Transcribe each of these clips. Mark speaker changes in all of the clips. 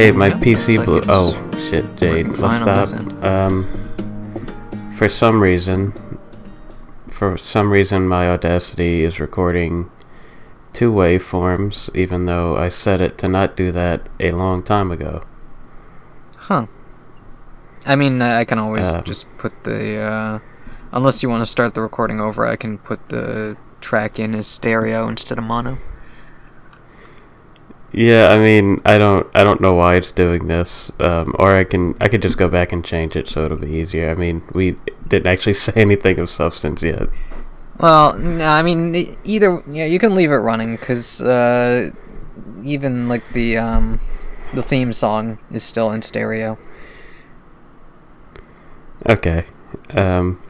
Speaker 1: Uh, hey, my PC
Speaker 2: like
Speaker 1: blew. Oh shit, Jade. Let's
Speaker 2: fine on this
Speaker 1: stop. Um, for some reason, for some reason, my Audacity is recording two waveforms, even though I set it to not do that a long time ago.
Speaker 2: Huh. I mean, uh, I can always
Speaker 1: Um,
Speaker 2: just put the. Uh, unless you want to start the recording over, I can put the track in as stereo instead of mono.
Speaker 1: Yeah, I mean, I don't, I don't know why it's doing this. Um, or I can, I could just go back and change it so it'll be easier. I mean, we didn't actually say anything of substance yet.
Speaker 2: Well, no, I mean, either. Yeah, you can leave it running, because uh, even, like, the, um, the theme song is still in stereo.
Speaker 1: Okay. Um.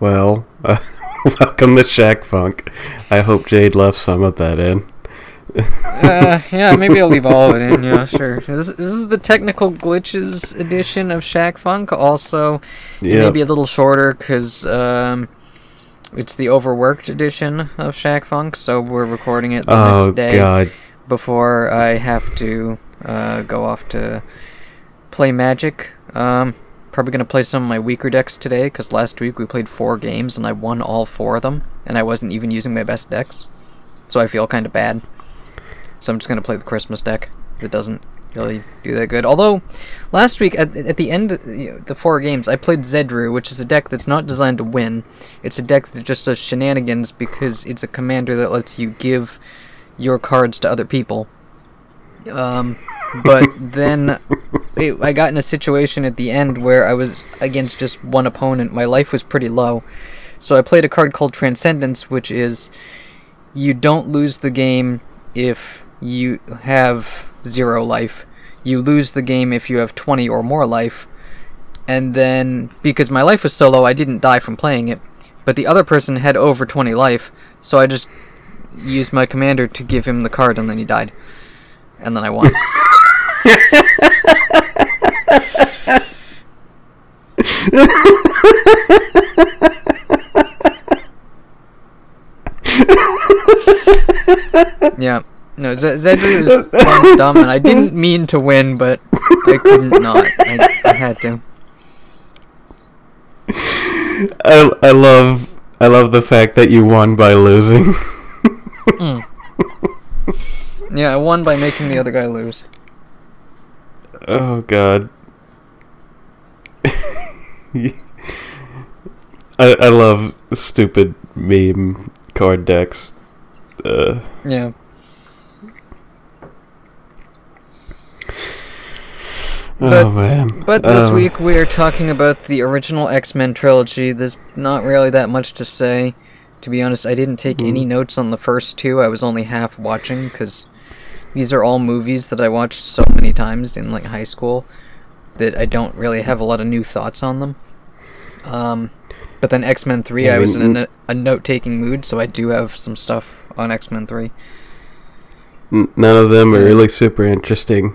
Speaker 1: Well, uh, welcome to Shack Funk. I hope Jade left some of that in.
Speaker 2: uh, yeah, maybe I'll leave all of it in. Yeah, sure. This, this is the technical glitches edition of Shack Funk. Also,
Speaker 1: Yeah.
Speaker 2: maybe a little shorter because um, it's the overworked edition of Shack Funk. So we're recording it the
Speaker 1: Oh
Speaker 2: next day
Speaker 1: God.
Speaker 2: before I have to uh, go off to play Magic. Um, probably gonna play some of my weaker decks today because last week we played four games and I won all four of them, and I wasn't even using my best decks, so I feel kind of bad. So I'm just gonna play the Christmas deck that doesn't really do that good. Although last week at, at the end of you know, the four games, I played Zedruu, which is a deck that's not designed to win. It's a deck that just does shenanigans because it's a commander that lets you give your cards to other people. Um, but then it, I got in a situation at the end where I was against just one opponent. My life was pretty low. So I played a card called Transcendence, which is you don't lose the game if you have zero life. You lose the game if you have 20 or more life. And then, because my life was so low, I didn't die from playing it. But the other person had over 20 life, so I just used my commander to give him the card, and then he died. And then I won. No, Z- Zedruu plumb dumb, and I didn't mean to win, but I couldn't not. I, I had to.
Speaker 1: I I love I love the fact that you won by losing.
Speaker 2: Yeah, I won by making the other guy lose.
Speaker 1: oh God. I I love stupid meme card decks. Uh,
Speaker 2: Yeah. But-
Speaker 1: oh man.
Speaker 2: But this
Speaker 1: Um,
Speaker 2: week we are talking about the original X Men trilogy. There's not really that much to say. To be honest, I didn't take any
Speaker 1: Mhm.
Speaker 2: notes on the first two. I was only half watching because these are all movies that I watched so many times in like high school that I don't really have a lot of new thoughts on them. Um, but then X Men Three,
Speaker 1: Yeah,
Speaker 2: I was in a, a note-taking mood, so I do have some stuff on X Men Three.
Speaker 1: None of them are really super interesting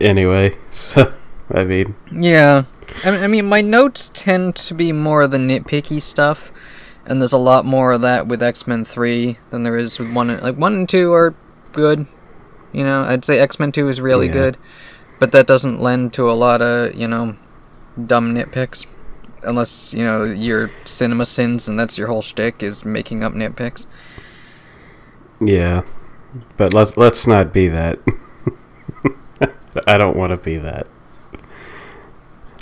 Speaker 1: anyway. So, I mean,
Speaker 2: Yeah, I mean, my notes tend to be more the nitpicky stuff, and there's a lot more of that with X Men Three than there is with one. and- Like one and two are good, you know. I'd say X Men Two is really
Speaker 1: Yeah.
Speaker 2: good, but that doesn't lend to a lot of you know dumb nitpicks, unless you know your CinemaSins and that's your whole shtick is making up nitpicks.
Speaker 1: yeah. But let's let's not be that. I don't want to be that.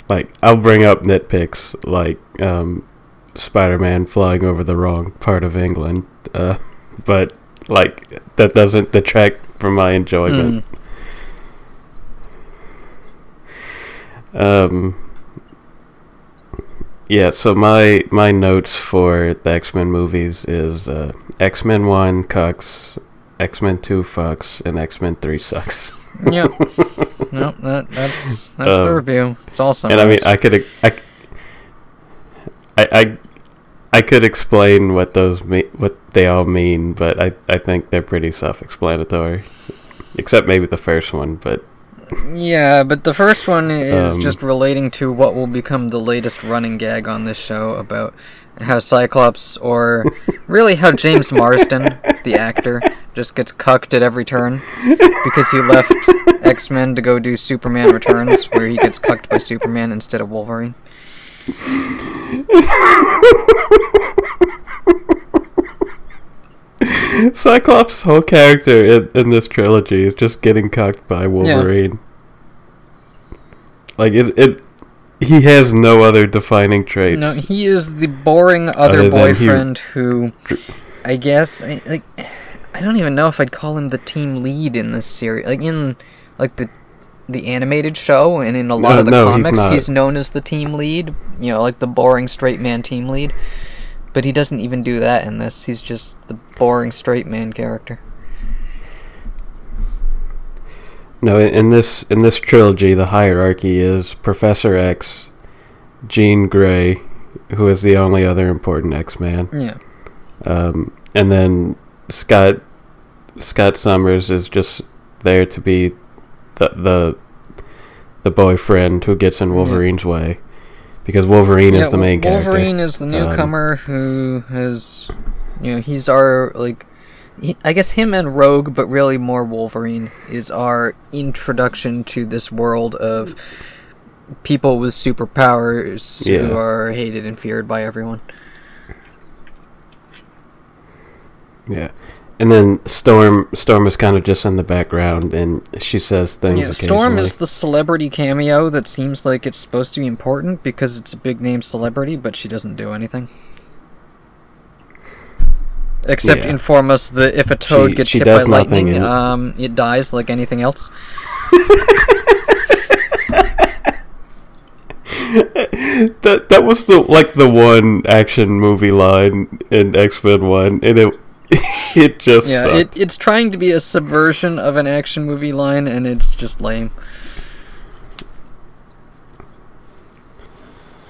Speaker 1: Like, I'll bring up nitpicks like um, Spider-Man flying over the wrong part of England, uh, but like that doesn't detract from my enjoyment.
Speaker 2: Mm.
Speaker 1: Um. Yeah, so my my notes for the X Men movies is uh, X Men One cucks, X Men Two fucks, and X Men Three sucks.
Speaker 2: Yep. nope. That, that's that's the
Speaker 1: Um,
Speaker 2: review. It's all
Speaker 1: and I mean. I could I, I I I could explain what those me- what they all mean, but I I think they're pretty self-explanatory, except maybe the first one. But
Speaker 2: Yeah, but the first one is
Speaker 1: Um,
Speaker 2: just relating to what will become the latest running gag on this show about how Cyclops, or really how James Marsden, the actor, just gets cucked at every turn because he left X Men to go do Superman Returns, where he gets cucked by Superman instead of Wolverine.
Speaker 1: Cyclops' whole character in, in this trilogy is just getting cucked by Wolverine. Yeah. Like it, it, he has no other defining traits.
Speaker 2: No, he is the boring other
Speaker 1: Other than he-
Speaker 2: boyfriend who, I guess, I, like, I don't even know if I'd call him the team lead in this series. Like in, like the, the animated show and in a lot
Speaker 1: No,
Speaker 2: of the
Speaker 1: no,
Speaker 2: comics,
Speaker 1: not.
Speaker 2: he's known as the team lead. You know, like the boring straight man team lead. But he doesn't even do that in this. He's just the boring straight man character.
Speaker 1: No, in in this in this trilogy, the hierarchy is Professor X, Jean Grey, who is the only other important X Man,
Speaker 2: Yeah.
Speaker 1: um, and then Scott Scott Summers is just there to be the the the boyfriend who gets in Wolverine's way, because Wolverine is the main character.
Speaker 2: Wolverine is the
Speaker 1: Um,
Speaker 2: newcomer who has, you know, he's our like, I guess him and Rogue, but really more Wolverine is our introduction to this world of people with superpowers
Speaker 1: Yeah.
Speaker 2: who are hated and feared by everyone.
Speaker 1: Yeah. And then Storm Storm is kind of just in the background and she says things
Speaker 2: Yeah, Storm is the celebrity cameo that seems like it's supposed to be important because it's a big name celebrity, but she doesn't do anything. Except
Speaker 1: Yeah.
Speaker 2: inform us that if a toad
Speaker 1: She-
Speaker 2: gets
Speaker 1: she
Speaker 2: hit by lightning,
Speaker 1: in-
Speaker 2: um, it dies like anything else.
Speaker 1: that that was the like the one action movie line in X Men One, and it it just
Speaker 2: Yeah, it, it's trying to be a subversion of an action movie line, and it's just lame.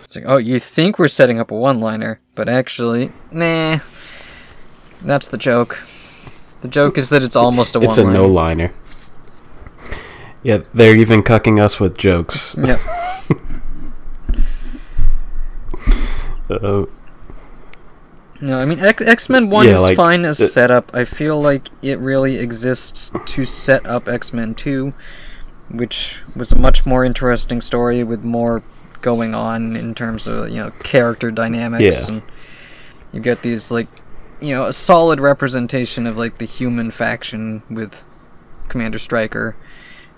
Speaker 2: It's like, oh, you think we're setting up a one-liner, but actually, nah. That's the joke. The joke is that it's almost a one.
Speaker 1: it's a no liner. Yeah, they're even cucking us with jokes.
Speaker 2: Yep.
Speaker 1: Uh,
Speaker 2: No, I mean X X Men One
Speaker 1: Yeah,
Speaker 2: is
Speaker 1: like,
Speaker 2: fine as
Speaker 1: the-
Speaker 2: setup. I feel like it really exists to set up X Men Two, which was a much more interesting story with more going on in terms of you know character dynamics
Speaker 1: Yeah.
Speaker 2: and you get these like you know a solid representation of like the human faction with Commander Stryker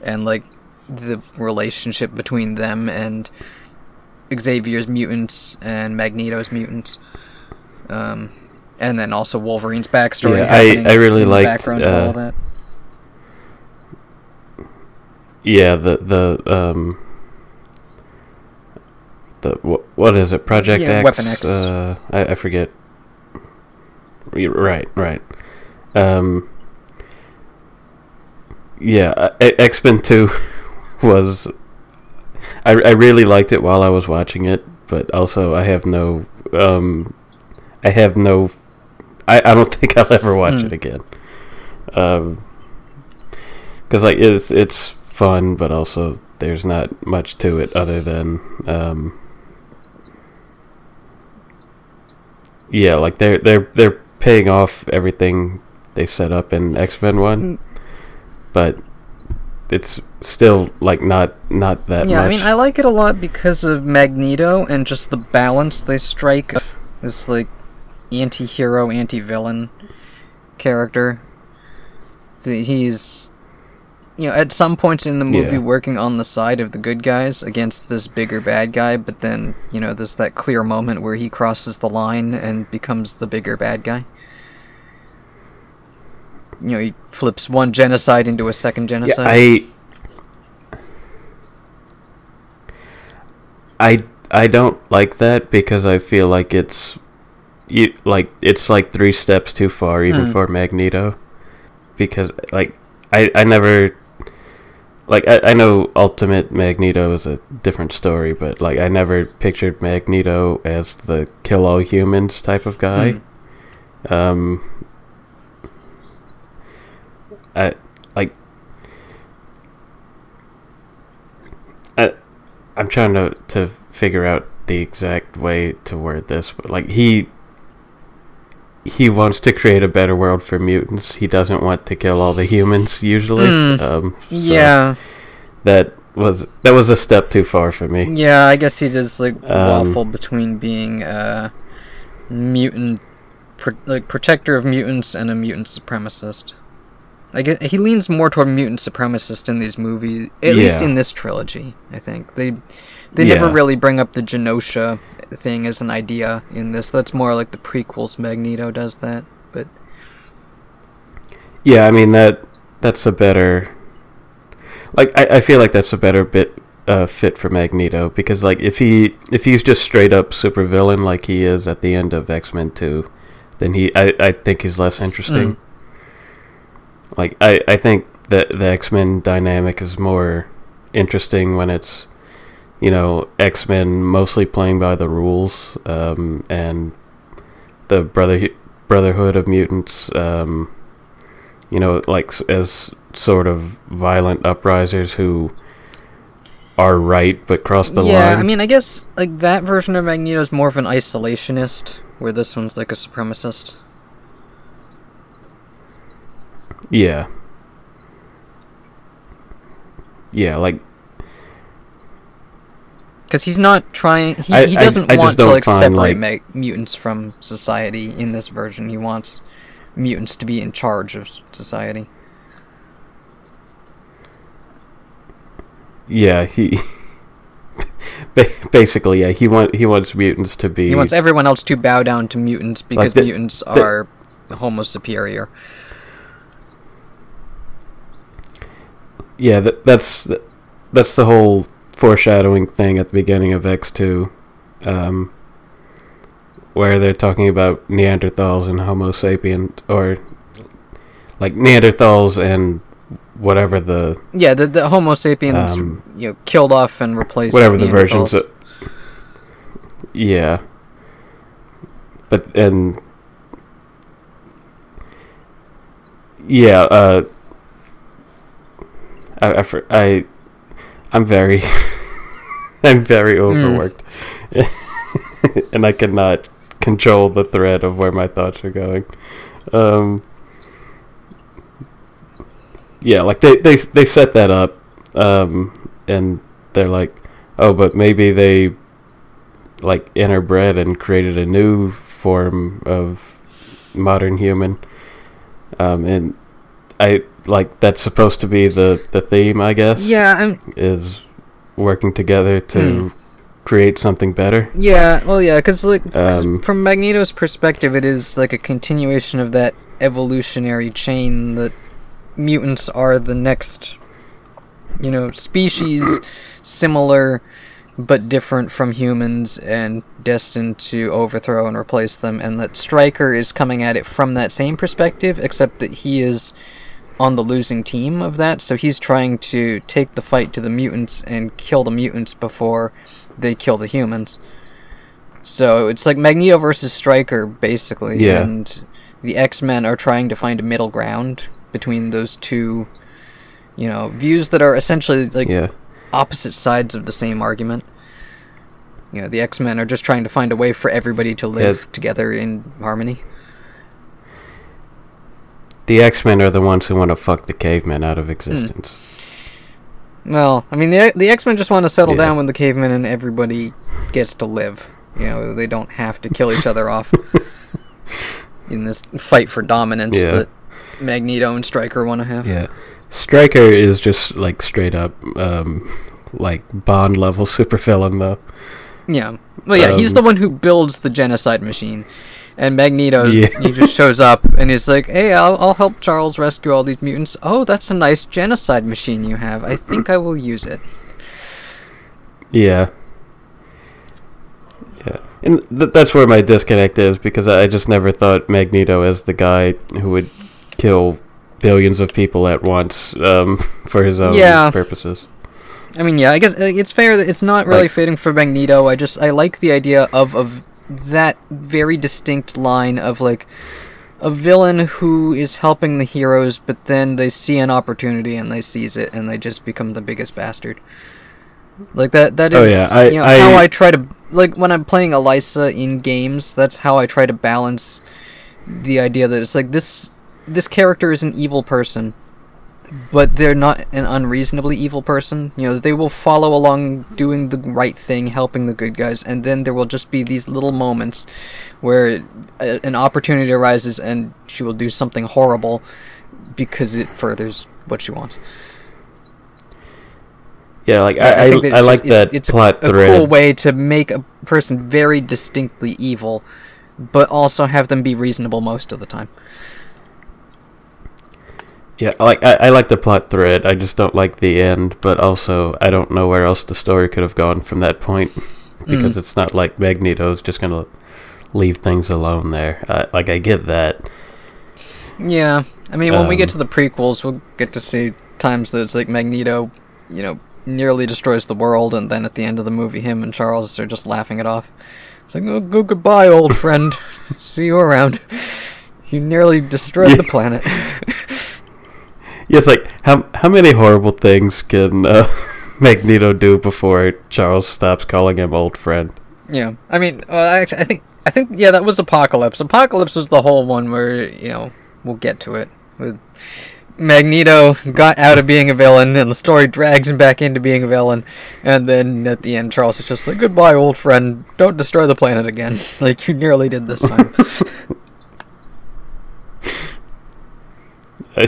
Speaker 2: and like the relationship between them and Xavier's mutants and Magneto's mutants. Um, and then also Wolverine's backstory.
Speaker 1: Yeah, I- I really liked,
Speaker 2: background all
Speaker 1: uh,
Speaker 2: that.
Speaker 1: yeah, the the um the wh- what is it? Project
Speaker 2: Yeah,
Speaker 1: X.
Speaker 2: Weapon X.
Speaker 1: Uh, I, I forget. Right, right. Um. Yeah, X Men Two was. I I really liked it while I was watching it, but also I have no um, I have no. I, I don't think I'll ever watch
Speaker 2: Hmm.
Speaker 1: it again. Um, because like it's it's fun, but also there's not much to it other than um. Yeah, like they're they're they're paying off everything they set up in X Men One,
Speaker 2: Mm.
Speaker 1: but it's still like not not that
Speaker 2: Yeah,
Speaker 1: much.
Speaker 2: I mean, I like it a lot because of Magneto and just the balance they strike. This like anti-hero, anti-villain character. He's, you know, at some points in the movie
Speaker 1: Yeah.
Speaker 2: working on the side of the good guys against this bigger bad guy, but then you know there's that clear moment where he crosses the line and becomes the bigger bad guy. You know, he flips one genocide into a second genocide. Yeah.
Speaker 1: I, I, I don't like that because I feel like it's, you like it's like three steps too far even
Speaker 2: Hmm.
Speaker 1: for Magneto, because like I I never. Like I, I know Ultimate Magneto is a different story, but like I never pictured Magneto as the kill all humans type of guy.
Speaker 2: Hmm.
Speaker 1: Um, I like I, I'm trying to to figure out the exact way to word this, but like he he wants to create a better world for mutants. He doesn't want to kill all the humans usually.
Speaker 2: Mm.
Speaker 1: Um, so
Speaker 2: yeah,
Speaker 1: that was that was a step too far for me.
Speaker 2: yeah. I guess he just like
Speaker 1: Um,
Speaker 2: waffle between being a mutant, pro- like protector of mutants, and a mutant supremacist. I guess he leans more toward mutant supremacist in these movies, at least in this trilogy. I think they they never really bring up the Genosha thing as an idea in this. That's more like the prequels. Magneto does that, but
Speaker 1: Yeah, I mean that that's a better like I, I feel like that's a better bit uh, fit for Magneto because like if he if he's just straight up supervillain like he is at the end of X Men Two, then he I, I think he's less interesting.
Speaker 2: Mm.
Speaker 1: Like I, I think that the X Men dynamic is more interesting when it's you know X Men mostly playing by the rules um, and the brother Brotherhood of Mutants. Um, you know, like as sort of violent uprisers who are right but cross the
Speaker 2: yeah,
Speaker 1: line.
Speaker 2: Yeah, I mean, I guess like that version of Magneto is more of an isolationist, where this one's like a supremacist.
Speaker 1: Yeah, yeah, like
Speaker 2: Because he's not trying. He,
Speaker 1: I-
Speaker 2: he doesn't
Speaker 1: I just
Speaker 2: want to like
Speaker 1: find,
Speaker 2: separate
Speaker 1: like-
Speaker 2: ma- mutants from society in this version. He wants mutants to be in charge of society.
Speaker 1: yeah, he basically yeah he want he wants mutants to be
Speaker 2: He wants everyone else to bow down to mutants because
Speaker 1: the-
Speaker 2: mutants
Speaker 1: the-
Speaker 2: are homo superior.
Speaker 1: Yeah that, that's that's the whole foreshadowing thing at the beginning of X two, um, where they're talking about Neanderthals and Homo sapien or like Neanderthals and whatever the
Speaker 2: Yeah, the, the Homo sapiens,
Speaker 1: Um,
Speaker 2: you know, killed off and replaced
Speaker 1: whatever the versions. Of, yeah, but and yeah, uh, I I, I I'm very I'm very overworked, and I cannot control the thread of where my thoughts are going. Um, yeah, like they they they set that up, um, and they're like, oh, but maybe they like interbred and created a new form of modern human. Um, and I like that's supposed to be the the theme, I guess.
Speaker 2: Yeah, I'm,
Speaker 1: is working together to create something better.
Speaker 2: Yeah, well, yeah, because like 'cause
Speaker 1: Um,
Speaker 2: from Magneto's perspective, it is like a continuation of that evolutionary chain that mutants are the next, you know, species similar but different from humans and destined to overthrow and replace them, and that Stryker is coming at it from that same perspective, except that he is on the losing team of that, so he's trying to take the fight to the mutants and kill the mutants before they kill the humans. So it's like Magneto versus Stryker, basically,
Speaker 1: Yeah.
Speaker 2: and the X Men are trying to find a middle ground between those two, you know, views that are essentially like
Speaker 1: yeah.
Speaker 2: opposite sides of the same argument. You know, the X Men are just trying to find a way for everybody to live
Speaker 1: Yeah.
Speaker 2: together in harmony.
Speaker 1: The X Men are the ones who want to fuck the cavemen out of existence.
Speaker 2: Well, I mean, the the X Men just want to settle
Speaker 1: Yeah.
Speaker 2: down with the cavemen, and everybody gets to live. You know, they don't have to kill each other off in this fight for dominance
Speaker 1: Yeah.
Speaker 2: that Magneto and Stryker want to have.
Speaker 1: Yeah. Stryker is just like straight up um like Bond level supervillain though.
Speaker 2: Yeah. Well, yeah, he's
Speaker 1: Um,
Speaker 2: the one who builds the genocide machine. And Magneto,
Speaker 1: Yeah.
Speaker 2: he just shows up and he's like, hey, I'll, I'll help Charles rescue all these mutants. Oh, that's a nice genocide machine you have. I think I will use it.
Speaker 1: Yeah. Yeah. And th- that's where my disconnect is because I just never thought Magneto as the guy who would kill billions of people at once um, for his own
Speaker 2: Yeah.
Speaker 1: purposes.
Speaker 2: I mean, yeah, I guess uh, it's fair that it's not really
Speaker 1: Like-
Speaker 2: fitting for Magneto. I just, I like the idea of, of that very distinct line of, like, a villain who is helping the heroes, but then they see an opportunity and they seize it and they just become the biggest bastard. Like that. That
Speaker 1: Oh, yeah, I-
Speaker 2: you know,
Speaker 1: I-
Speaker 2: how I try to like when I'm playing Elisa in games. That's how I try to balance the idea that it's like this. This character is an evil person, but they're not an unreasonably evil person. You know, they will follow along doing the right thing, helping the good guys, and then there will just be these little moments where a, an opportunity arises and she will do something horrible because it furthers what she wants.
Speaker 1: Yeah, like
Speaker 2: I- I
Speaker 1: I, I,
Speaker 2: think that
Speaker 1: I
Speaker 2: it's
Speaker 1: like
Speaker 2: just- it's-
Speaker 1: that
Speaker 2: it's a-
Speaker 1: plot
Speaker 2: a
Speaker 1: thread.
Speaker 2: cool way to make a person very distinctly evil, but also have them be reasonable most of the time.
Speaker 1: Yeah, like I, I like the plot thread. I just don't like the end, but also I don't know where else the story could have gone from that point because
Speaker 2: Mm.
Speaker 1: it's not like Magneto's just gonna leave things alone there. I, like I get that.
Speaker 2: Yeah, I mean, when we get
Speaker 1: Um,
Speaker 2: to the prequels, we'll get to see times that it's like Magneto, you know, nearly destroys the world, and then at the end of the movie, him and Charles are just laughing it off. It's like, oh, go goodbye, old friend. see you around. You nearly destroyed the planet.
Speaker 1: It's like how how many horrible things can uh, Magneto do before Charles stops calling him old friend?
Speaker 2: Yeah, I mean, well, actually, I think, I think, yeah, that was Apocalypse. Apocalypse was the whole one where you know we'll get to it with Magneto got out of being a villain, and the story drags him back into being a villain, and then at the end, Charles is just like, "Goodbye, old friend. Don't destroy the planet again, like you nearly did this time."
Speaker 1: I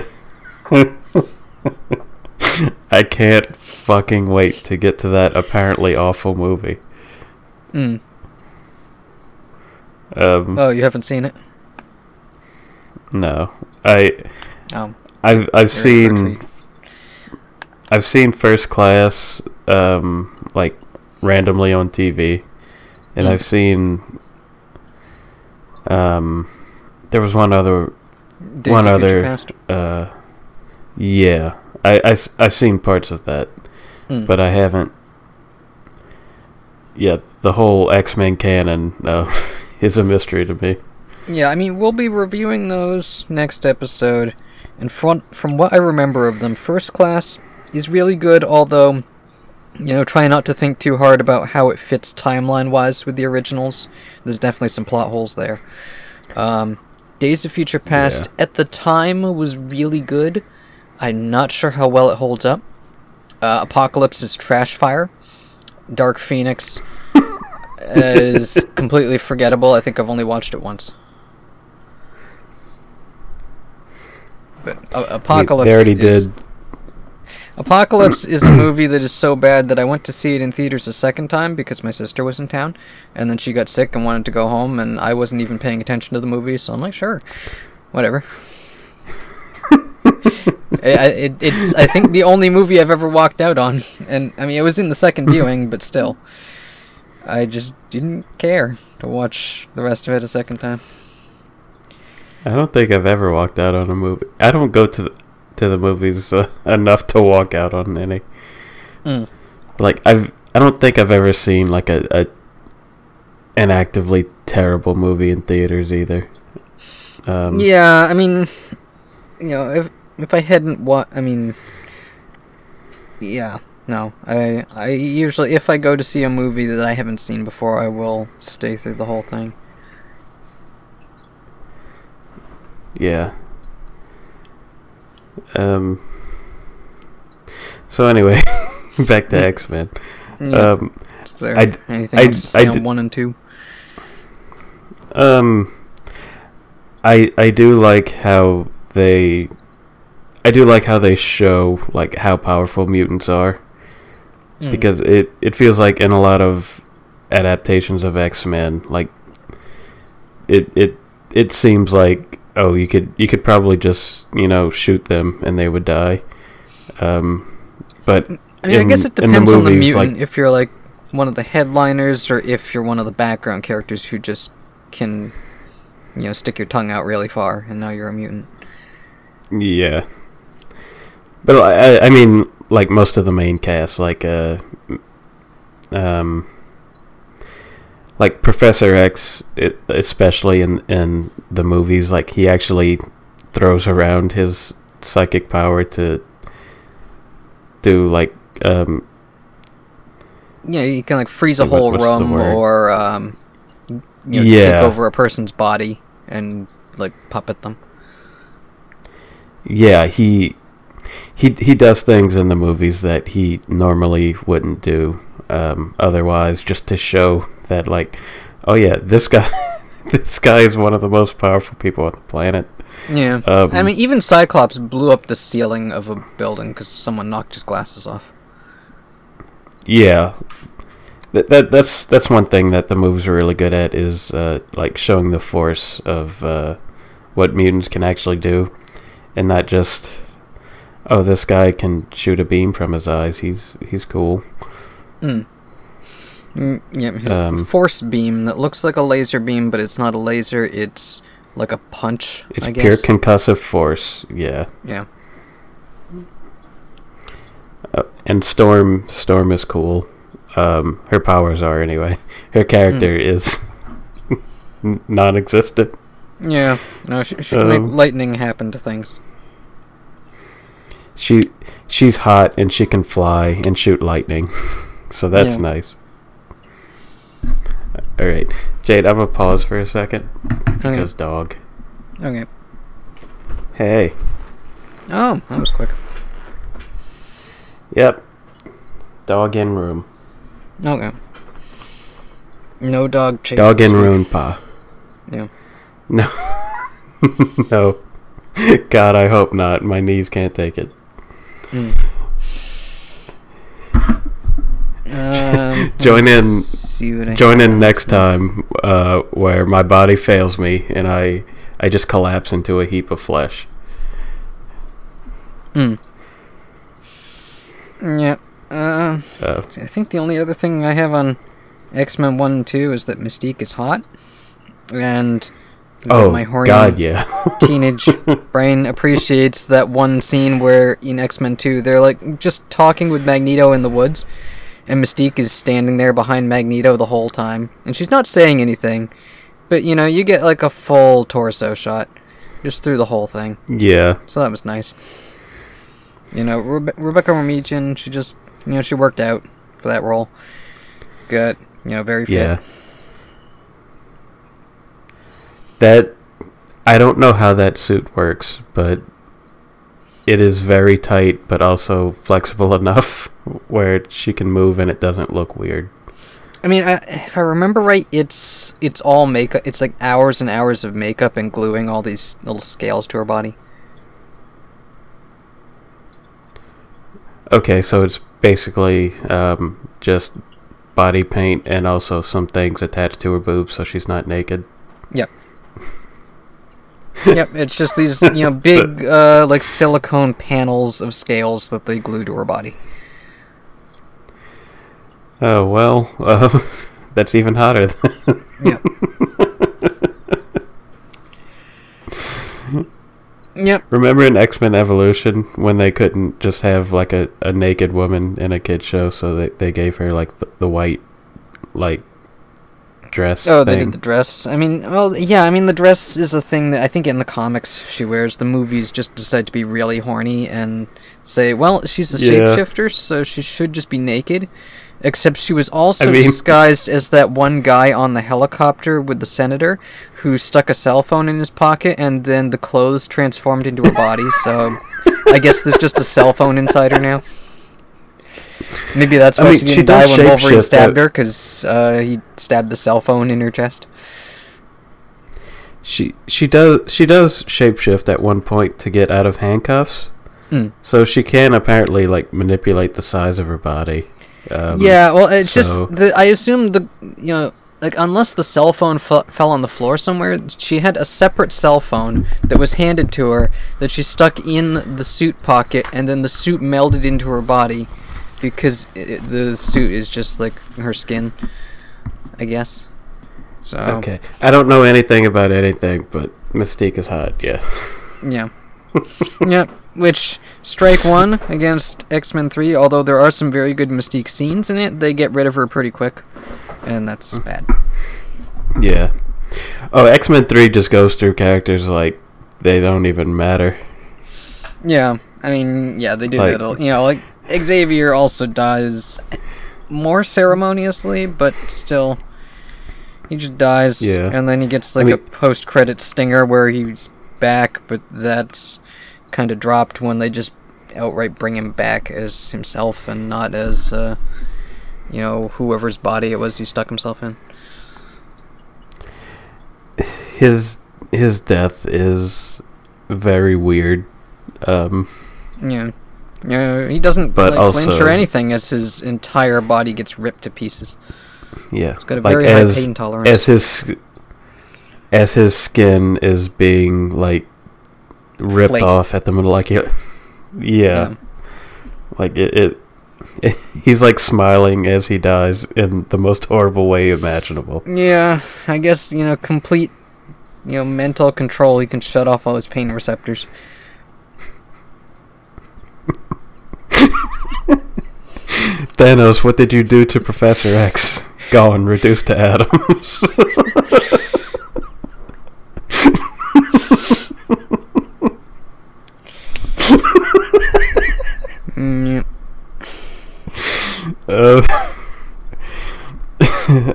Speaker 1: can't fucking wait to get to that apparently awful movie.
Speaker 2: mm.
Speaker 1: Um,
Speaker 2: Oh, you haven't seen it?
Speaker 1: no, I
Speaker 2: Oh,
Speaker 1: I've I've
Speaker 2: you're in for a
Speaker 1: seen. I've seen First Class um, like randomly on TV, and
Speaker 2: Mm.
Speaker 1: I've seen um, there was one other
Speaker 2: Days
Speaker 1: one other uh, yeah I, I I've seen parts of that,
Speaker 2: Mm.
Speaker 1: but I haven't. Yeah, the whole X Men canon uh, is a mystery to me.
Speaker 2: Yeah, I mean, we'll be reviewing those next episode. And from from what I remember of them, First Class is really good. Although, you know, try not to think too hard about how it fits timeline wise with the originals. There's definitely some plot holes there. Um, Days of Future Past at the time was really good. I'm not sure how well it holds up. Uh, Apocalypse is trash fire. Dark Phoenix is completely forgettable. I think I've only watched it once. But uh, Apocalypse.
Speaker 1: They already
Speaker 2: is,
Speaker 1: did.
Speaker 2: Apocalypse is a movie that is so bad that I went to see it in theaters a second time because my sister was in town, and then she got sick and wanted to go home, and I wasn't even paying attention to the movie, so I'm like, sure, whatever. I, I- it, it's I think the only movie I've ever walked out on, and I mean it was in the second viewing, but still, I just didn't care to watch the rest of it a second time.
Speaker 1: I don't think I've ever walked out on a movie. I don't go to the, to the movies uh, enough to walk out on any.
Speaker 2: Mm.
Speaker 1: Like I've I don't think I've ever seen like a, a an actively terrible movie in theaters either. Um,
Speaker 2: Yeah, I mean, you know, if if I hadn't wa I mean, yeah, no, I I usually if I go to see a movie that I haven't seen before, I will stay through the whole thing.
Speaker 1: Yeah. Um. So anyway, back to X Men.
Speaker 2: Yeah.
Speaker 1: Um.
Speaker 2: Is there
Speaker 1: I d-
Speaker 2: anything
Speaker 1: I
Speaker 2: else to
Speaker 1: d-
Speaker 2: say
Speaker 1: I
Speaker 2: on one and two?
Speaker 1: Um. I I do like how they. I do like how they show like how powerful mutants are
Speaker 2: Mm.
Speaker 1: because it it feels like in a lot of adaptations of X Men like it it it seems like oh you could you could probably just you know shoot them and they would die. Um. But
Speaker 2: I mean, I guess it
Speaker 1: in the
Speaker 2: depends on the mutant.
Speaker 1: like-
Speaker 2: if you're like one of the headliners, or if you're one of the background characters who just can, you know, stick your tongue out really far, and now you're a mutant.
Speaker 1: Yeah. But I, I- I mean, like most of the main cast, like uh, um, like Professor X, it, especially in in the movies, like he actually throws around his psychic power to do like um
Speaker 2: Yeah, you can like freeze a whole room or um, you know,
Speaker 1: Yeah.
Speaker 2: take over a person's body and like puppet them.
Speaker 1: Yeah, he he he does things in the movies that he normally wouldn't do um, otherwise, just to show that like, oh yeah, this guy this guy is one of the most powerful people on the planet.
Speaker 2: Yeah.
Speaker 1: Um,
Speaker 2: I mean, even Cyclops blew up the ceiling of a building because someone knocked his glasses off.
Speaker 1: Yeah. That, that that's that's one thing that the movies are really good at is uh, like showing the force of uh, what mutants can actually do, and not just oh this guy can shoot a beam from his eyes. He's he's cool.
Speaker 2: Mm. Mm, yeah, his
Speaker 1: Um,
Speaker 2: force beam that looks like a laser beam, but it's not a laser. It's like a punch.
Speaker 1: It's
Speaker 2: I
Speaker 1: pure
Speaker 2: guess.
Speaker 1: concussive force. Yeah,
Speaker 2: yeah.
Speaker 1: uh, and Storm Storm is cool. Um, her powers are anyway. Her character
Speaker 2: Hmm.
Speaker 1: is non-existent.
Speaker 2: Yeah. No, she, she can make
Speaker 1: Um,
Speaker 2: lightning happen to things.
Speaker 1: She she's hot and she can fly and shoot lightning. so that's
Speaker 2: Yeah.
Speaker 1: nice. All right, Jade, I'm gonna pause for a second
Speaker 2: Okay.
Speaker 1: because dog.
Speaker 2: Okay.
Speaker 1: Hey,
Speaker 2: Oh, that was quick.
Speaker 1: yep, dog in room,
Speaker 2: Okay. No dog chase.
Speaker 1: dog in room, pa.
Speaker 2: Yeah.
Speaker 1: No, no. God, I hope not. My knees can't take it.
Speaker 2: Mm. Um,
Speaker 1: Join in-
Speaker 2: See what I
Speaker 1: Join in next time uh, where my body fails me and I I just collapse into a heap of flesh.
Speaker 2: Mm. Yeah. Uh,
Speaker 1: Uh,
Speaker 2: I think the only other thing I have on X Men One and Two is that Mystique is hot, and
Speaker 1: oh
Speaker 2: my horny
Speaker 1: God, yeah.
Speaker 2: teenage brain appreciates that one scene where in X Men Two they're like just talking with Magneto in the woods, and Mystique is standing there behind Magneto the whole time, and she's not saying anything, but you know you get like a full torso shot, just through the whole thing.
Speaker 1: yeah.
Speaker 2: So that was nice. You know, Rebe- Rebecca Romijn, she just, you know, she worked out for that role. Good, you know, very fit.
Speaker 1: Yeah. That I don't know how that suit works, but it is very tight but also flexible enough where she can move and it doesn't look weird.
Speaker 2: I mean, I, if I remember right, it's it's all makeup. It's like hours and hours of makeup and gluing all these little scales to her body.
Speaker 1: Okay, so it's basically um, just body paint and also some things attached to her boobs so she's not naked.
Speaker 2: yep, it's just these, you know, big uh, like silicone panels of scales that they glue to her body.
Speaker 1: Oh well, uh, that's even hotter.
Speaker 2: Yep. yep.
Speaker 1: Remember in X Men Evolution when they couldn't just have like a, a naked woman in a kid show, so they they gave her like the, the white like dress.
Speaker 2: Oh, they did the dress. I mean, well, yeah. I mean, the dress is a thing that I think in the comics she wears. The movies just decide to be really horny and say, well, she's a
Speaker 1: Yeah.
Speaker 2: shapeshifter, so she should just be naked. Except she was also
Speaker 1: I mean-
Speaker 2: disguised as that one guy on the helicopter with the senator who stuck a cell phone in his pocket, and then the clothes transformed into her body. So I guess there's just a cell phone inside her now. Maybe that's
Speaker 1: I
Speaker 2: why
Speaker 1: mean,
Speaker 2: she
Speaker 1: she
Speaker 2: didn't die when Wolverine stabbed
Speaker 1: but-
Speaker 2: her, because uh, he stabbed the cell phone in her chest.
Speaker 1: She she does she does shapeshift at one point to get out of handcuffs.
Speaker 2: Hmm.
Speaker 1: So she can apparently like manipulate the size of her body. Um,
Speaker 2: yeah, well, it's
Speaker 1: so-
Speaker 2: just the, I assume the you know like unless the cell phone f- fell on the floor somewhere, she had a separate cell phone that was handed to her that she stuck in the suit pocket, and then the suit melded into her body because i the suit is just like her skin, I guess. So
Speaker 1: Okay. I don't know anything about anything, but Mystique is hot. Yeah.
Speaker 2: yeah, yep. Which strike one against X Men Three. Although there are some very good Mystique scenes in it, they get rid of her pretty quick, and that's mm. bad.
Speaker 1: Yeah. Oh, X Men Three just goes through characters like they don't even matter.
Speaker 2: Yeah, I mean, yeah, they do
Speaker 1: Like-
Speaker 2: that. You know, like Xavier also dies. more ceremoniously, but still, he just dies.
Speaker 1: Yeah.
Speaker 2: And then he gets like
Speaker 1: mean-
Speaker 2: a post-credit stinger where he's back, but that's kind of dropped when they just outright bring him back as himself and not as, uh, you know, whoever's body it was he stuck himself in.
Speaker 1: his his death is very weird. Um,
Speaker 2: Yeah. Yeah, he doesn't
Speaker 1: But
Speaker 2: like flinch or anything as his entire body gets ripped to pieces.
Speaker 1: yeah,
Speaker 2: He's got a
Speaker 1: like
Speaker 2: very high pain tolerance.
Speaker 1: as his as his skin is being like ripped
Speaker 2: Flaky.
Speaker 1: off at the middle, like it, yeah,
Speaker 2: Yeah.
Speaker 1: like it, it, He's like smiling as he dies in the most horrible way imaginable.
Speaker 2: Yeah, I guess, you know, complete, you know, mental control. He can shut off all his pain receptors.
Speaker 1: Thanos, what did you do to Professor X? Gone, reduced to atoms.
Speaker 2: Mm, yeah.
Speaker 1: Uh,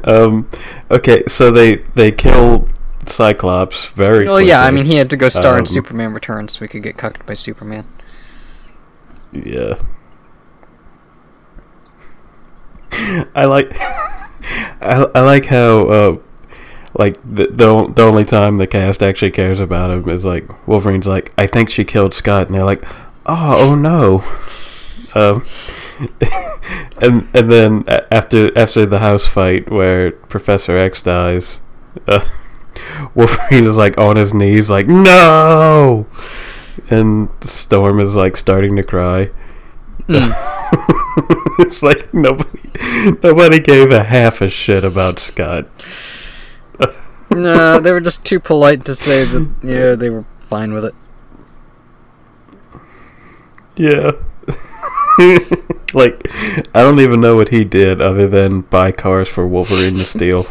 Speaker 1: um, okay, so they they kill Cyclops very.
Speaker 2: Well, yeah, I mean, he had to go star
Speaker 1: Um,
Speaker 2: in Superman Returns so we could get cucked by Superman.
Speaker 1: Yeah. I like I, I like how uh like the, the the only time the cast actually cares about him is like Wolverine's like I think she killed Scott and they're like oh oh no. Um and and then after after the house fight where Professor X dies uh, Wolverine is like on his knees like no! And Storm is like starting to cry
Speaker 2: Mm.
Speaker 1: it's like nobody nobody gave a half a shit about Scott.
Speaker 2: no, they were just too polite to say that, yeah, they were fine with it.
Speaker 1: Yeah. like I don't even know what he did other than buy cars for Wolverine to steal.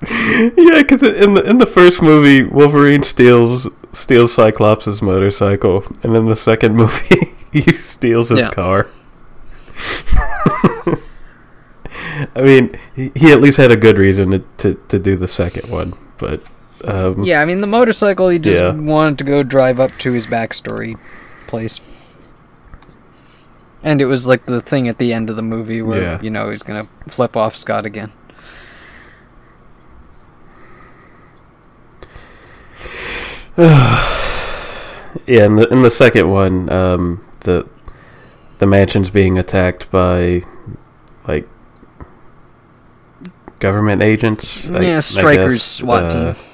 Speaker 1: yeah, because in the in the first movie, Wolverine steals steals Cyclops' motorcycle, and in the second movie, he steals his
Speaker 2: Yeah.
Speaker 1: car. I mean, he, he at least had a good reason to, to, to do the second one, but um,
Speaker 2: Yeah, I mean, the motorcycle, he just
Speaker 1: Yeah.
Speaker 2: wanted to go drive up to his backstory place. And it was like the thing at the end of the movie where,
Speaker 1: Yeah.
Speaker 2: you know, he's gonna flip off Scott again.
Speaker 1: Yeah, in the in the second one, um, the the mansion's being attacked by like government agents. I- I
Speaker 2: yeah, Stryker's,
Speaker 1: guess,
Speaker 2: SWAT
Speaker 1: uh,
Speaker 2: team.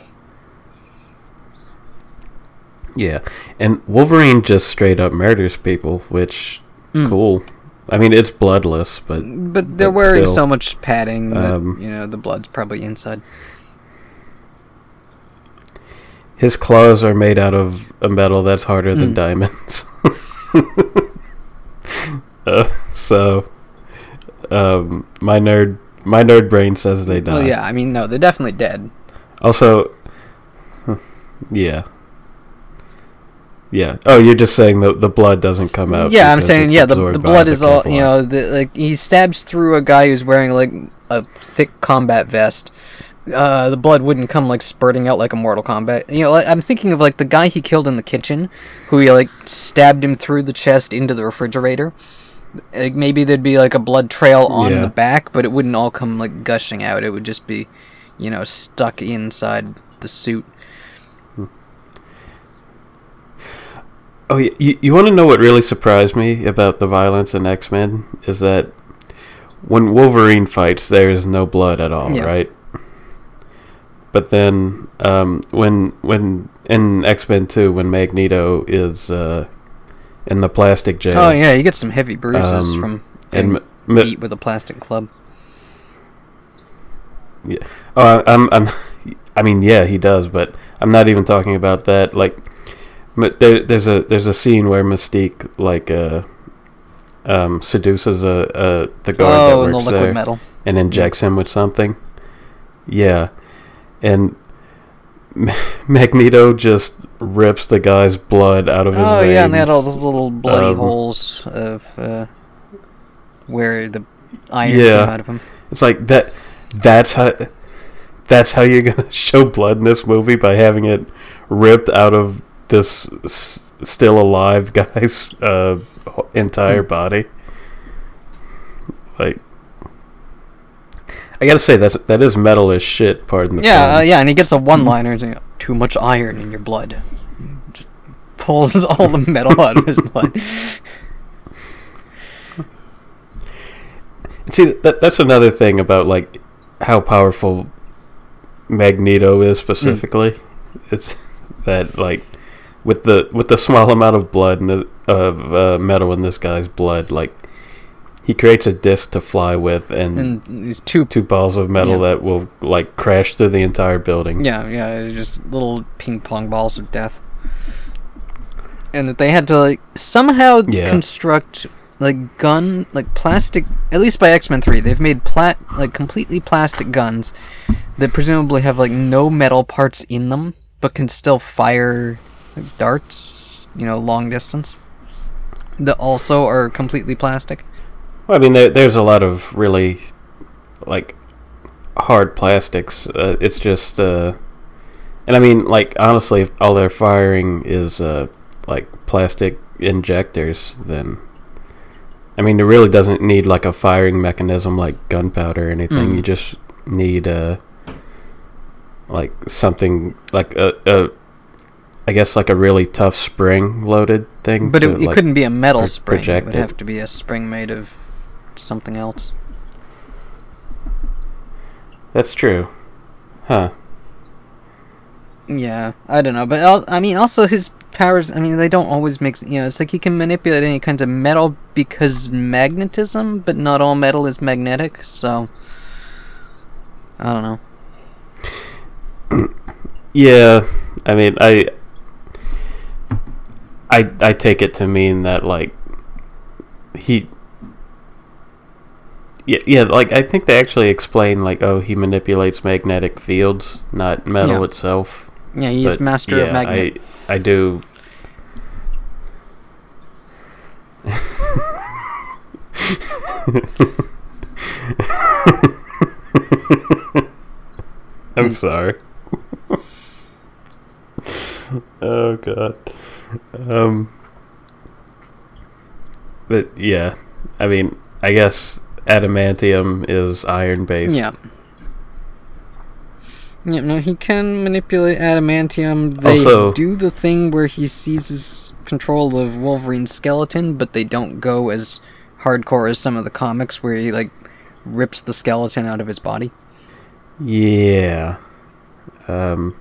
Speaker 1: Yeah, and Wolverine just straight up murders people, which
Speaker 2: Mm.
Speaker 1: cool. I mean, it's bloodless, but
Speaker 2: But they're
Speaker 1: but
Speaker 2: wearing
Speaker 1: still,
Speaker 2: so much padding that,
Speaker 1: um,
Speaker 2: you know, the blood's probably inside.
Speaker 1: His claws are made out of a metal that's harder than
Speaker 2: Mm.
Speaker 1: diamonds. uh, so, um, my nerd my nerd brain says they die.
Speaker 2: Well, yeah, I mean, no, they're definitely dead.
Speaker 1: Also, yeah, yeah. Oh, you're just saying the the blood doesn't come out.
Speaker 2: yeah, I'm saying, yeah, the, the blood is all, you know, the, like, he stabs through a guy who's wearing, like, a thick combat vest. Uh, the blood wouldn't come, like, spurting out like a Mortal Kombat. You know, I'm thinking of, like, the guy he killed in the kitchen, who he, like, stabbed him through the chest into the refrigerator. Like, maybe there'd be, like, a blood trail on
Speaker 1: Yeah.
Speaker 2: the back, but it wouldn't all come, like, gushing out. It would just be, you know, stuck inside the suit.
Speaker 1: Oh, yeah, you, you want to know what really surprised me about the violence in X Men is that when Wolverine fights, there is no blood at all,
Speaker 2: Yeah.
Speaker 1: right? But then, um, when when in X Men Two, when Magneto is uh, in the plastic jail,
Speaker 2: Oh, yeah, you get some heavy bruises
Speaker 1: Um,
Speaker 2: from
Speaker 1: and M-
Speaker 2: beat with a plastic club. Yeah.
Speaker 1: Oh, I- I'm, I'm, I mean, yeah, he does, but I'm not even talking about that. Like, there, there's a there's a scene where Mystique like uh, um, seduces a, a the guard
Speaker 2: Oh,
Speaker 1: that
Speaker 2: the
Speaker 1: works
Speaker 2: liquid
Speaker 1: there
Speaker 2: metal.
Speaker 1: and injects him with something. Yeah, and Magneto just rips the guy's blood out of his
Speaker 2: Oh
Speaker 1: veins.
Speaker 2: yeah, and they had all those little bloody
Speaker 1: Um,
Speaker 2: holes of uh, where the iron
Speaker 1: Yeah.
Speaker 2: came out of him.
Speaker 1: It's like that. That's how. That's how you're gonna show blood in this movie by having it ripped out of this s- still alive guy's uh, entire
Speaker 2: Hmm.
Speaker 1: body. Like, I gotta say that's that is metal as shit. Pardon the
Speaker 2: Yeah, uh, yeah, and he gets a one-liner saying, "Too much iron in your blood." Just pulls all the metal out of his blood.
Speaker 1: See, that that's another thing about like how powerful Magneto is specifically. It's that like with the with the small amount of blood and the, of uh, metal in this guy's blood, like he creates a disc to fly with and,
Speaker 2: And these two,
Speaker 1: two balls of metal
Speaker 2: Yeah.
Speaker 1: that will like crash through the entire building.
Speaker 2: yeah, yeah, just little ping pong balls of death. And that they had to like somehow
Speaker 1: Yeah.
Speaker 2: construct like gun like plastic at least by X-Men 3 they've made plat like completely plastic guns that presumably have like no metal parts in them but can still fire like, darts you know long distance that also are completely plastic
Speaker 1: Well, I mean, there, there's a lot of really like hard plastics. Uh, it's just, uh, and I mean, like honestly, if all they're firing is uh, like plastic injectors, then I mean, it really doesn't need like a firing mechanism like gunpowder or anything.
Speaker 2: Mm.
Speaker 1: You just need uh, like something like a, a, I guess like a really tough spring loaded thing.
Speaker 2: but
Speaker 1: to,
Speaker 2: it, it
Speaker 1: like-
Speaker 2: couldn't be a metal spring it would
Speaker 1: it.
Speaker 2: have to be a spring made of something else
Speaker 1: That's true, huh?
Speaker 2: Yeah, I don't know, but I mean, also his powers. I mean, they don't always make. You know, it's like he can manipulate any kind of metal because magnetism, but not all metal is magnetic. So, I don't know.
Speaker 1: Yeah, I mean, I, I, I take it to mean that like he, yeah, yeah, like I think they actually explain like, oh, he manipulates magnetic fields, not metal
Speaker 2: Yeah.
Speaker 1: itself.
Speaker 2: Yeah, he's
Speaker 1: But,
Speaker 2: master
Speaker 1: yeah,
Speaker 2: of magnet.
Speaker 1: I, I do. I'm sorry. oh god. Um but yeah, I mean, I guess adamantium is iron based.
Speaker 2: Yeah. Yeah, no, he can manipulate adamantium. They
Speaker 1: Also-
Speaker 2: do the thing where he seizes control of Wolverine's skeleton, but they don't go as hardcore as some of the comics where he like rips the skeleton out of his body.
Speaker 1: Yeah. Um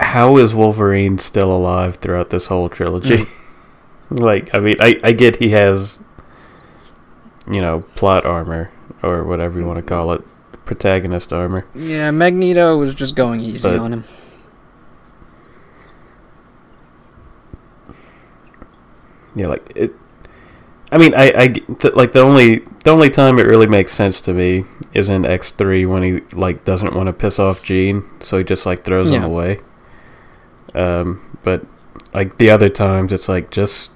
Speaker 1: how is Wolverine still alive throughout this whole trilogy? like, I mean, I, I get he has, you know, plot armor or whatever you want to call it, protagonist armor.
Speaker 2: Yeah, Magneto was just going easy
Speaker 1: But-
Speaker 2: on him.
Speaker 1: Yeah, like it. I mean, I, I th- like the only the only time it really makes sense to me is in X three when he like doesn't want to piss off Jean, so he just like throws him away. Um, but like the other times, it's like just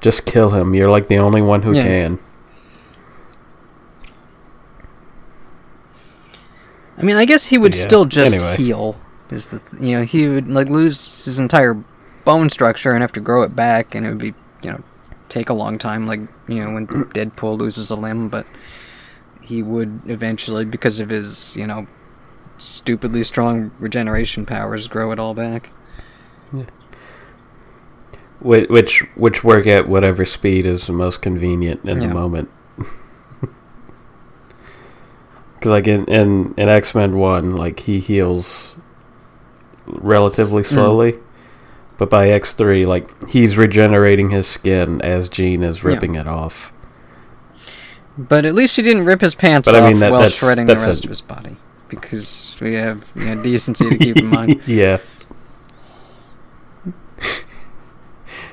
Speaker 1: just kill him. You're like the only one who
Speaker 2: Yeah.
Speaker 1: can.
Speaker 2: I mean, I guess he would
Speaker 1: Yeah,
Speaker 2: still just
Speaker 1: anyway.
Speaker 2: heal. Is the th- you know he would like lose his entire bone structure and have to grow it back, and it would be you know take a long time, like you know when Deadpool loses a limb, but he would eventually, because of his you know stupidly strong regeneration powers, grow it all back.
Speaker 1: Which which which work at whatever speed is the most convenient in
Speaker 2: Yeah.
Speaker 1: the moment. Because like in in, in X Men One, like he heals relatively
Speaker 2: Mm.
Speaker 1: slowly, but by X three, like he's regenerating his skin as Jean is
Speaker 2: Yeah.
Speaker 1: ripping it off.
Speaker 2: But at least she didn't rip his pants
Speaker 1: But I
Speaker 2: off
Speaker 1: mean, that-
Speaker 2: while
Speaker 1: that's-
Speaker 2: shredding
Speaker 1: that's
Speaker 2: the
Speaker 1: a-
Speaker 2: rest of his body, because we have you know, decency to keep in mind.
Speaker 1: yeah.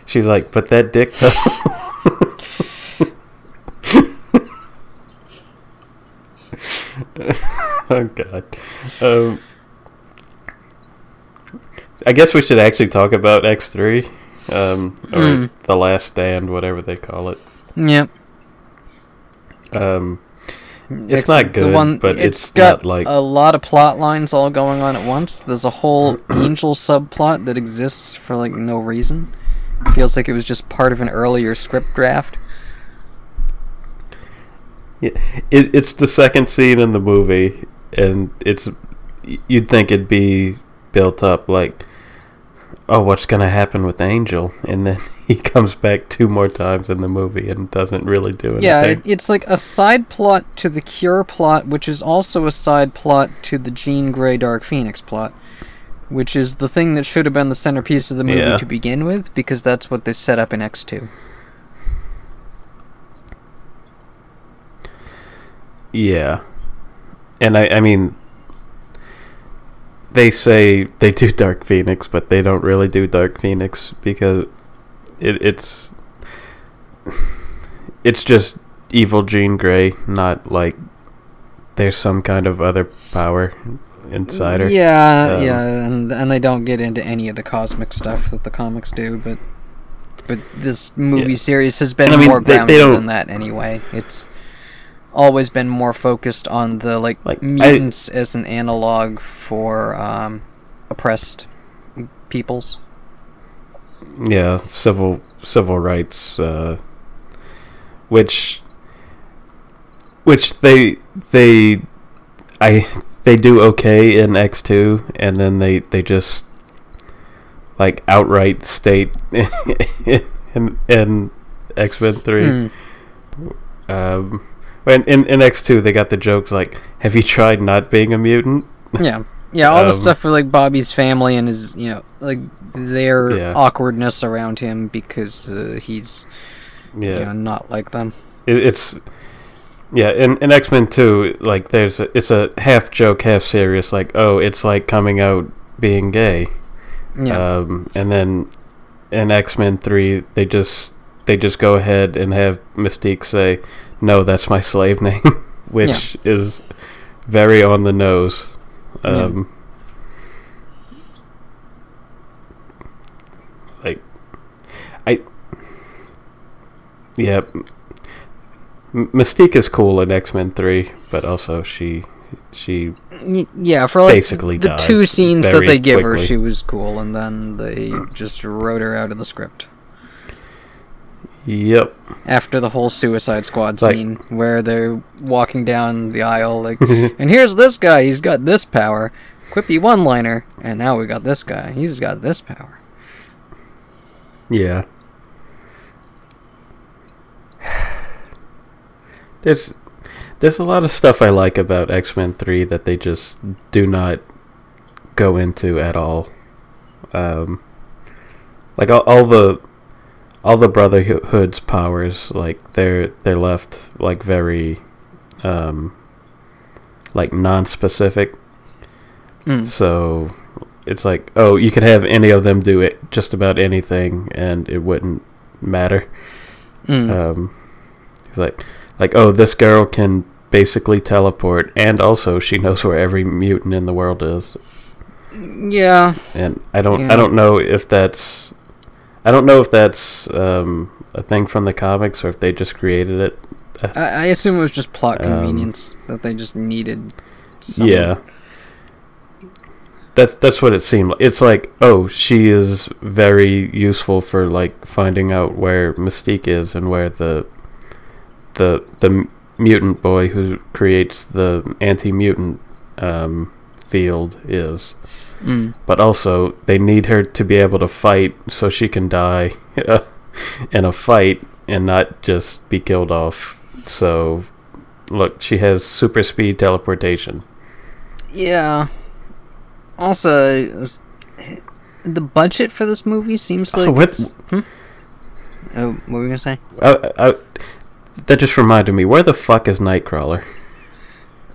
Speaker 1: She's like, but that dick though. oh god. Um, I guess we should actually talk about X three, um, or
Speaker 2: Mm.
Speaker 1: the Last Stand, whatever they call it.
Speaker 2: Yep.
Speaker 1: Um,
Speaker 2: It's
Speaker 1: not good, but it's
Speaker 2: got
Speaker 1: not like-
Speaker 2: a lot of plot lines all going on at once. There's a whole angel subplot that exists for like no reason. Feels like it was just part of an earlier script draft.
Speaker 1: It, it's the second scene in the movie, and it's you'd think it'd be built up like, oh, what's gonna happen with Angel? And then he comes back two more times in the movie and doesn't really do anything.
Speaker 2: Yeah, it, it's like a side plot to the Cure plot, which is also a side plot to the Jean Grey Dark Phoenix plot which is the thing that should have been the centerpiece of the movie
Speaker 1: yeah.
Speaker 2: to begin with, because that's what they set up in X2.
Speaker 1: Yeah. And I, I mean, they say they do Dark Phoenix, but they don't really do Dark Phoenix because it, it's it's just evil Jean Grey, not like there's some kind of other power inside her.
Speaker 2: Yeah,
Speaker 1: Um,
Speaker 2: yeah, and and they don't get into any of the cosmic stuff that the comics do, but but this movie
Speaker 1: Yeah.
Speaker 2: series has been
Speaker 1: I mean,
Speaker 2: more
Speaker 1: they- they
Speaker 2: grounded than that anyway. It's always been more focused on the like,
Speaker 1: Like, I-
Speaker 2: mutants as an analog for um, oppressed peoples.
Speaker 1: yeah, civil civil rights, uh, which which they they I they do okay in X two, and then they they just like outright state in in X Men three.
Speaker 2: Mm.
Speaker 1: Um, when in in X two they got the jokes like, "Have you tried not being a mutant?"
Speaker 2: Yeah, yeah, all the
Speaker 1: Um,
Speaker 2: stuff for like Bobby's family and his, you know, like their
Speaker 1: Yeah.
Speaker 2: awkwardness around him because uh, he's,
Speaker 1: Yeah,
Speaker 2: you know, not like them.
Speaker 1: it, it's yeah in, in x-men 2 like there's a, it's a half joke half serious like oh it's like coming out being gay
Speaker 2: Yeah,
Speaker 1: um, and then in x-men 3 they just they just go ahead and have mystique say no that's my slave name which is very on the nose.
Speaker 2: Yeah.
Speaker 1: um, like i yeah M- Mystique is cool in X Men Three, but also she she
Speaker 2: yeah, for like
Speaker 1: basically
Speaker 2: the two scenes that they give her, she was cool, and then they just wrote her out of the script
Speaker 1: yep
Speaker 2: after the whole Suicide Squad
Speaker 1: Like-
Speaker 2: scene where they're walking down the aisle, like, and here's this guy, he's got this power, quippy one-liner, and now we got this guy, he's got this power.
Speaker 1: yeah. There's there's a lot of stuff I like about X Men Three that they just do not go into at all. Um, like all, all the all the Brotherhood's powers, like they're they're left like very um, like non-specific.
Speaker 2: Mm.
Speaker 1: So it's like, oh, you could have any of them do it, just about anything, and it wouldn't matter.
Speaker 2: Mm.
Speaker 1: Um, it's like, like, oh, this girl can basically teleport, and also she knows where every mutant in the world is.
Speaker 2: yeah,
Speaker 1: And I don't,
Speaker 2: Yeah.
Speaker 1: I don't know if that's, I don't know if that's um, a thing from the comics or if they just created it.
Speaker 2: I, I assume it was just plot
Speaker 1: Um,
Speaker 2: convenience that they just needed. someone.
Speaker 1: Yeah. That's that's what it seemed like. It's like, oh, she is very useful for like finding out where Mystique is and where the the the mutant boy who creates the anti-mutant um, field is.
Speaker 2: Mm.
Speaker 1: But also, they need her to be able to fight so she can die in a fight and not just be killed off. So, look, she has super speed teleportation.
Speaker 2: Yeah. Also, the budget for this movie seems
Speaker 1: Also,
Speaker 2: like.
Speaker 1: what-
Speaker 2: hmm? Oh, what were we gonna say?
Speaker 1: I, I, that just reminded me. Where the fuck is Nightcrawler?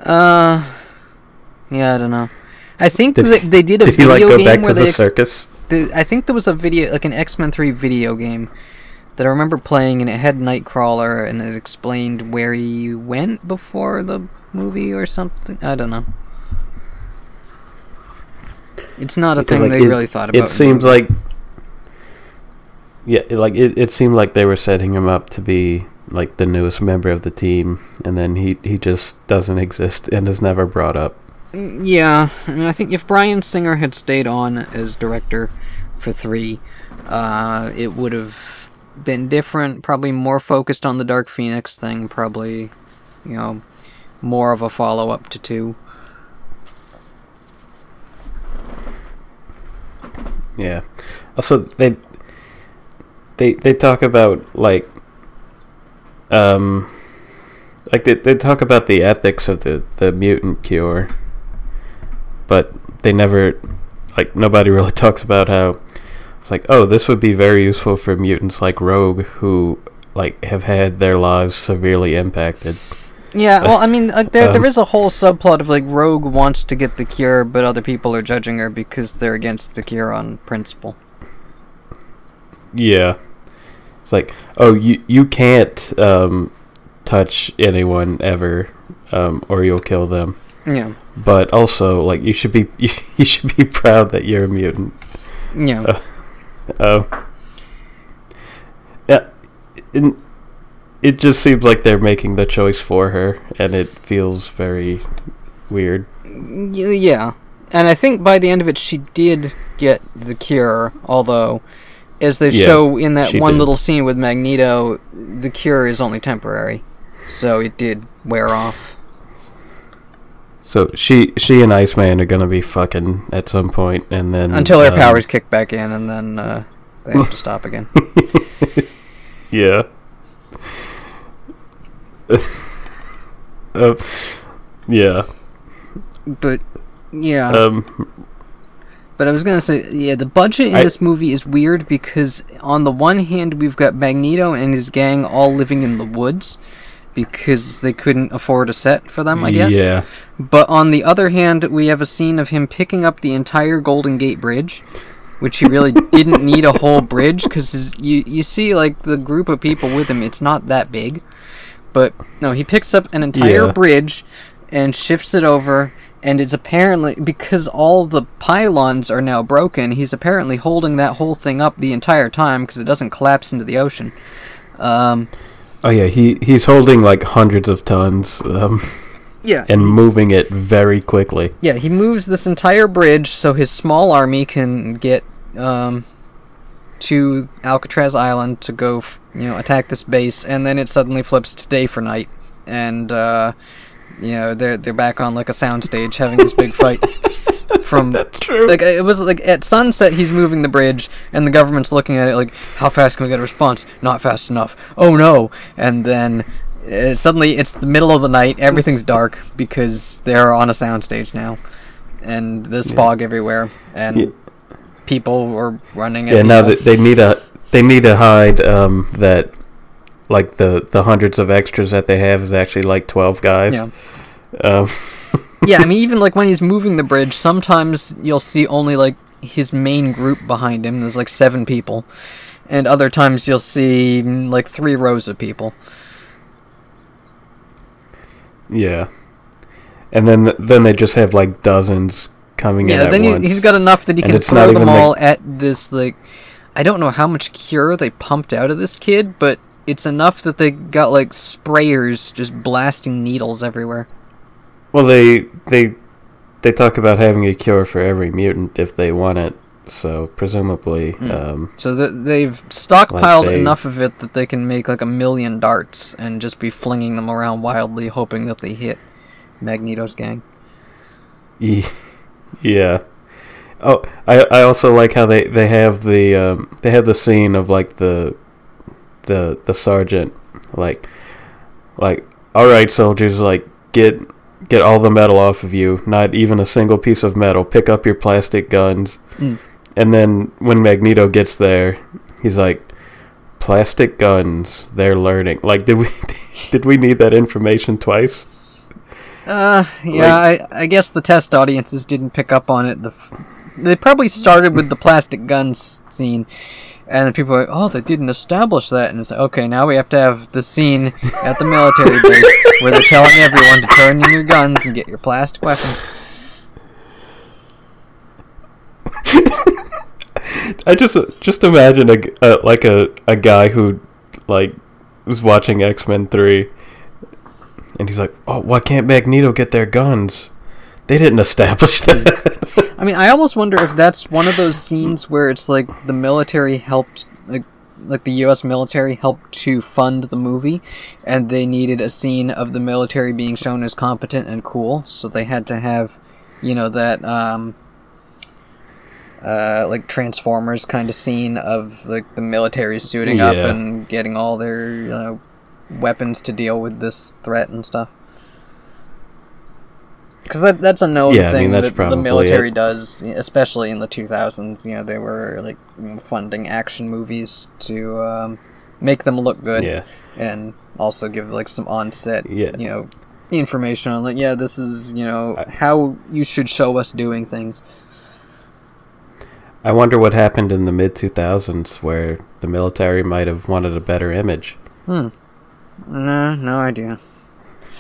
Speaker 2: Uh, yeah, I don't know. I think
Speaker 1: Did-
Speaker 2: they, they did a
Speaker 1: Did he
Speaker 2: video
Speaker 1: like go
Speaker 2: game
Speaker 1: back
Speaker 2: where
Speaker 1: to
Speaker 2: they.
Speaker 1: the
Speaker 2: Ex-
Speaker 1: circus?
Speaker 2: the, I think there was a video, like an X Men Three video game, that I remember playing, and it had Nightcrawler, and it explained where he went before the movie or something. I don't know. It's not a
Speaker 1: Because,
Speaker 2: thing
Speaker 1: like,
Speaker 2: they
Speaker 1: it-
Speaker 2: really thought about.
Speaker 1: It seems like yeah, it- like it, it seemed like they were setting him up to be like the newest member of the team, and then he he just doesn't exist and is never brought up.
Speaker 2: Mm, Yeah, I mean, I think if Bryan Singer had stayed on as director for three, uh, it would have been different. Probably more focused on the Dark Phoenix thing. Probably, you know, more of a follow up to two.
Speaker 1: Yeah. Also, they they they talk about like um like they they talk about the ethics of the the mutant cure, but they never like nobody really talks about how it's like oh this would be very useful for mutants like Rogue who like have had their lives severely impacted.
Speaker 2: Yeah, well, I mean, like, there
Speaker 1: Um,
Speaker 2: there is a whole subplot of like Rogue wants to get the cure, but other people are judging her because they're against the cure on principle.
Speaker 1: Yeah. It's like, oh, you you can't um, touch anyone ever, um, or you'll kill them.
Speaker 2: Yeah,
Speaker 1: But also, like, you should be you, you should be proud that you're a mutant.
Speaker 2: yeah.
Speaker 1: Uh, yeah, it, it just seems like they're making the choice for her, and it feels very weird.
Speaker 2: Yeah, and I think by the end of it, she did get the cure. Although, as they
Speaker 1: Yeah,
Speaker 2: show in that one
Speaker 1: did.
Speaker 2: little scene with Magneto, the cure is only temporary, so it did wear off.
Speaker 1: So she she and Iceman are gonna be fucking at some point, and then
Speaker 2: Until their
Speaker 1: um,
Speaker 2: powers kick back in, and then uh, they have to stop again.
Speaker 1: Yeah. uh, yeah.
Speaker 2: But yeah,
Speaker 1: Um.
Speaker 2: But I was gonna say, yeah, the budget in
Speaker 1: I-
Speaker 2: this movie is weird because on the one hand we've got Magneto and his gang all living in the woods because they couldn't afford a set for them, I guess.
Speaker 1: Yeah.
Speaker 2: But on the other hand, we have a scene of him picking up the entire Golden Gate Bridge, which he really didn't need a whole bridge because you you see like the group of people with him, it's not that big. But no, he picks up an entire
Speaker 1: Yeah.
Speaker 2: bridge and shifts it over. And it's apparently because all the pylons are now broken. He's apparently holding that whole thing up the entire time because it doesn't collapse into the ocean. Um,
Speaker 1: Oh yeah. He he's holding like hundreds of tons, um,
Speaker 2: yeah,
Speaker 1: and moving it very quickly.
Speaker 2: Yeah, he moves this entire bridge so his small army can get um, to Alcatraz Island to go, f- you know, attack this base, and then it suddenly flips to day for night, and uh, you know they're they're back on like a soundstage having this big fight. From
Speaker 1: That's true.
Speaker 2: like it was like at sunset he's moving the bridge and the government's looking at it like how fast can we get a response not fast enough oh no and then uh, suddenly it's the middle of the night everything's dark because they're on a soundstage now and there's
Speaker 1: Yeah.
Speaker 2: fog everywhere and
Speaker 1: Yeah.
Speaker 2: people are running
Speaker 1: yeah. Now that they need a they need to hide um, that like the the hundreds of extras that they have is actually like twelve guys.
Speaker 2: yeah
Speaker 1: Um,
Speaker 2: yeah i mean even like when he's moving the bridge sometimes you'll see only like his main group behind him there's like seven people and other times you'll see mm, like three rows of people
Speaker 1: yeah. And then then they just have like dozens coming in
Speaker 2: Yeah, then he, he's got enough that he
Speaker 1: And
Speaker 2: can
Speaker 1: it's not
Speaker 2: throw them
Speaker 1: even, like-
Speaker 2: all at this like I don't know how much cure they pumped out of this kid, but it's enough that they got like sprayers just blasting needles everywhere.
Speaker 1: Well, they they they talk about having a cure for every mutant if they want it. So presumably,
Speaker 2: Hmm.
Speaker 1: um,
Speaker 2: So that they've stockpiled
Speaker 1: they-
Speaker 2: enough of it that they can make like a million darts and just be flinging them around wildly, hoping that they hit Magneto's gang.
Speaker 1: ye- yeah. Oh, I I also like how they they have the um, they have the scene of like the the the sergeant like like all right soldiers like get get all the metal off of you not even a single piece of metal pick up your plastic guns
Speaker 2: Mm.
Speaker 1: and then when magneto gets there he's like plastic guns they're learning like did we did we need that information twice
Speaker 2: Uh, yeah, I, I guess the test audiences didn't pick up on it. The f- they probably started with the plastic guns scene, and then people were like, "Oh, they didn't establish that." And it's like, okay, now we have to have the scene at the military base where they're telling everyone to turn in your guns and get your plastic weapons.
Speaker 1: I just just imagine a, a like a, a guy who like was watching X Men three, and he's like, "Oh, why can't Magneto get their guns? They didn't establish that."
Speaker 2: I mean, I almost wonder if that's one of those scenes where it's like the military helped, like, like the U.S. military helped to fund the movie, and they needed a scene of the military being shown as competent and cool, so they had to have, you know, that um, uh, like Transformers kind of scene of like the military suiting up and getting all their know, weapons to deal with this threat and stuff. Because that, that's a known
Speaker 1: Yeah, I mean,
Speaker 2: thing that the military
Speaker 1: it.
Speaker 2: does, especially in the 2000s. You know, they were like funding action movies to um, make them look good
Speaker 1: yeah,
Speaker 2: and also give like some onset,
Speaker 1: Yeah.
Speaker 2: you know, information on like, yeah, this is you know
Speaker 1: I-
Speaker 2: how you should show us doing things.
Speaker 1: I wonder what happened in the mid two thousands where the military might have wanted a better image.
Speaker 2: Hmm. No, no idea.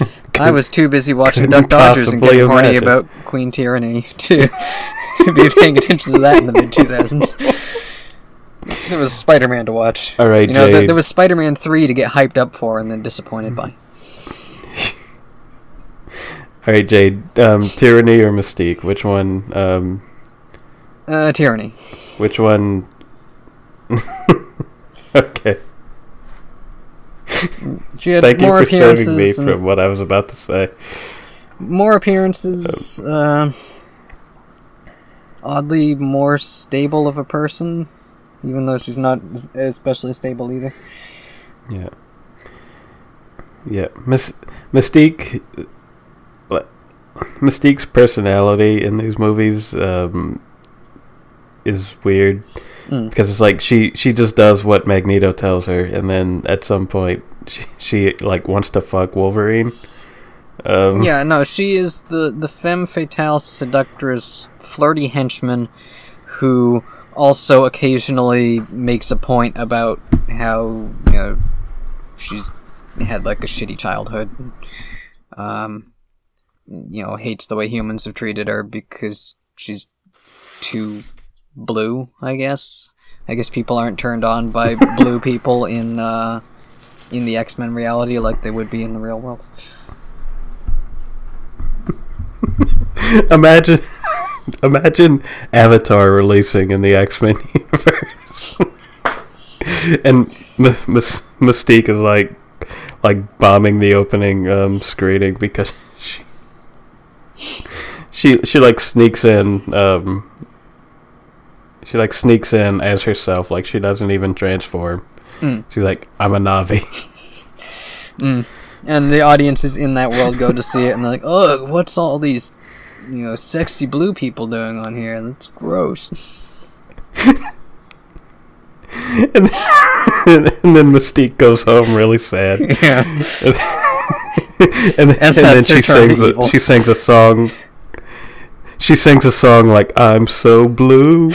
Speaker 2: I was too busy watching Duck Dodgers and getting horny about Queen Tyr'ahnee to be paying attention to that in the mid 2000s. There was Spider Man to watch.
Speaker 1: All right,
Speaker 2: You know, th-
Speaker 1: Jade.
Speaker 2: there was Spider Man 3 to get hyped up for and then disappointed by.
Speaker 1: All right, Jade, um, Tyr'ahnee or Mystique? Which one? Um,
Speaker 2: Uh, Tyr'ahnee.
Speaker 1: which one? okay.
Speaker 2: She had
Speaker 1: Thank you
Speaker 2: more
Speaker 1: for saving me from what I was about to say.
Speaker 2: more appearances. Uh, oddly more stable of a person, even though she's not especially stable either.
Speaker 1: Yeah. Yeah. Mys- Mystique. uh, Mystique's personality in these movies um, is weird
Speaker 2: Mm.
Speaker 1: because it's like she she just does what Magneto tells her, and then at some point she, she like wants to fuck Wolverine. Um,
Speaker 2: Yeah, no, she is the the femme fatale seductress, flirty henchman, who also occasionally makes a point about how you know she's had like a shitty childhood. Um, you know, hates the way humans have treated her because she's too blue. I guess. I guess people aren't turned on by blue people in uh, in the X Men reality like they would be in the real world.
Speaker 1: imagine, imagine Avatar releasing in the X Men universe, and M- Mys- Mystique is like, like bombing the opening um, screening because she, she, she like sneaks in. Um, she like sneaks in as herself, like she doesn't even transform.
Speaker 2: Mm.
Speaker 1: She's like, I'm a Na'vi.
Speaker 2: Mm. And the audiences in that world go to see it, and they're like, "Ugh, what's all these, you know, sexy blue people doing on here? That's gross."
Speaker 1: and, and then Mystique goes home really sad.
Speaker 2: yeah.
Speaker 1: and, and,
Speaker 2: And
Speaker 1: then she sings a, she sings a song she sings a song like I'm so blue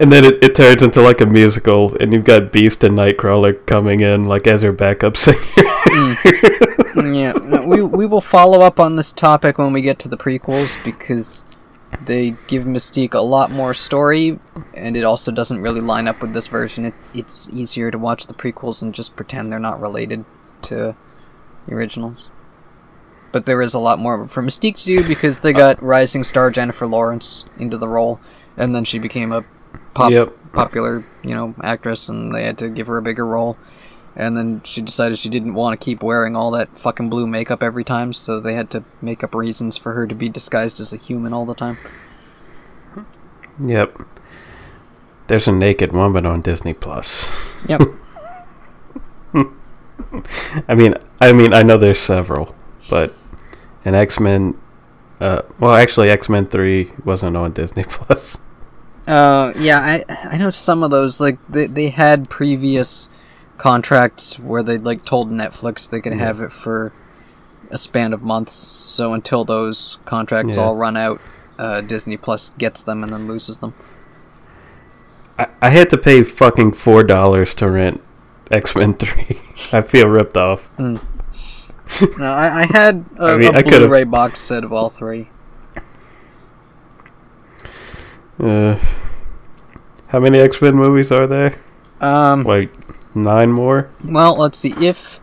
Speaker 1: and then it, it turns into like a musical and you've got Beast and Nightcrawler coming in like as her backup singer hmm.
Speaker 2: Hmm, yeah. no, We we will follow up on this topic when we get to the prequels because they give Mystique a lot more story, and it also doesn't really line up with this version. It, it's easier to watch the prequels and just pretend they're not related to the originals. But there is a lot more for Mystique to do because they uh, got rising star Jennifer Lawrence into the role, and then she became a pop,
Speaker 1: Yep.
Speaker 2: popular, you know, actress, and they had to give her a bigger role. And then she decided she didn't want to keep wearing all that fucking blue makeup every time, so they had to make up reasons for her to be disguised as a human all the time.
Speaker 1: yep there's a naked woman on Disney Plus
Speaker 2: Yep.
Speaker 1: I mean I mean I know there's several but an X-Men uh, well actually X-Men 3 wasn't on Disney Plus
Speaker 2: Uh, yeah, I I know some of those like they they had previous contracts where they like told Netflix they could
Speaker 1: Yeah.
Speaker 2: have it for a span of months. So until those contracts
Speaker 1: Yeah.
Speaker 2: all run out, uh, Disney Plus gets them and then loses them.
Speaker 1: I, I had to pay fucking four dollars to rent X Men Three. I feel ripped off.
Speaker 2: Mm. no, I, I had a,
Speaker 1: I mean,
Speaker 2: a Blu-ray box set of all three.
Speaker 1: Uh, how many X Men movies are there?
Speaker 2: Um,
Speaker 1: Like nine more.
Speaker 2: well, let's see. If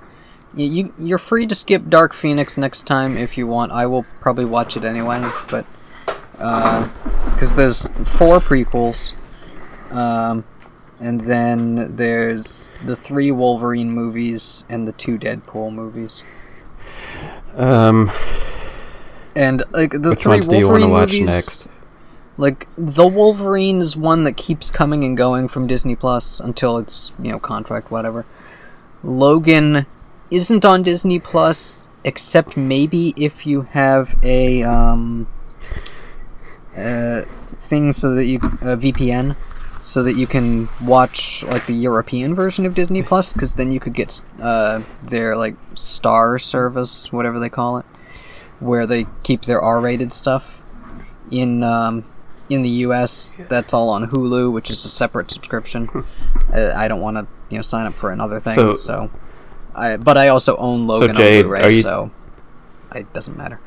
Speaker 2: you, you you're free to skip Dark Phoenix next time if you want. I will probably watch it anyway, but because there's four prequels, um, and then there's the three Wolverine movies and the two Deadpool movies.
Speaker 1: Um,
Speaker 2: And like the
Speaker 1: which
Speaker 2: three
Speaker 1: ones do you want to
Speaker 2: Wolverine movies,
Speaker 1: next?
Speaker 2: Like the Wolverine is one that keeps coming and going from Disney Plus until it's you know contract whatever. Logan isn't on Disney Plus except maybe if you have a um uh thing so that you a VPN so that you can watch like the European version of Disney Plus because then you could get uh their like Star service whatever they call it where they keep their R-rated stuff in um, in the U.S. That's all on Hulu, which is a separate subscription. uh, I don't want to you know sign up for another thing, so,
Speaker 1: So-
Speaker 2: I but I also own Logan
Speaker 1: Jade,
Speaker 2: on Blu-ray,
Speaker 1: you-
Speaker 2: so it doesn't matter.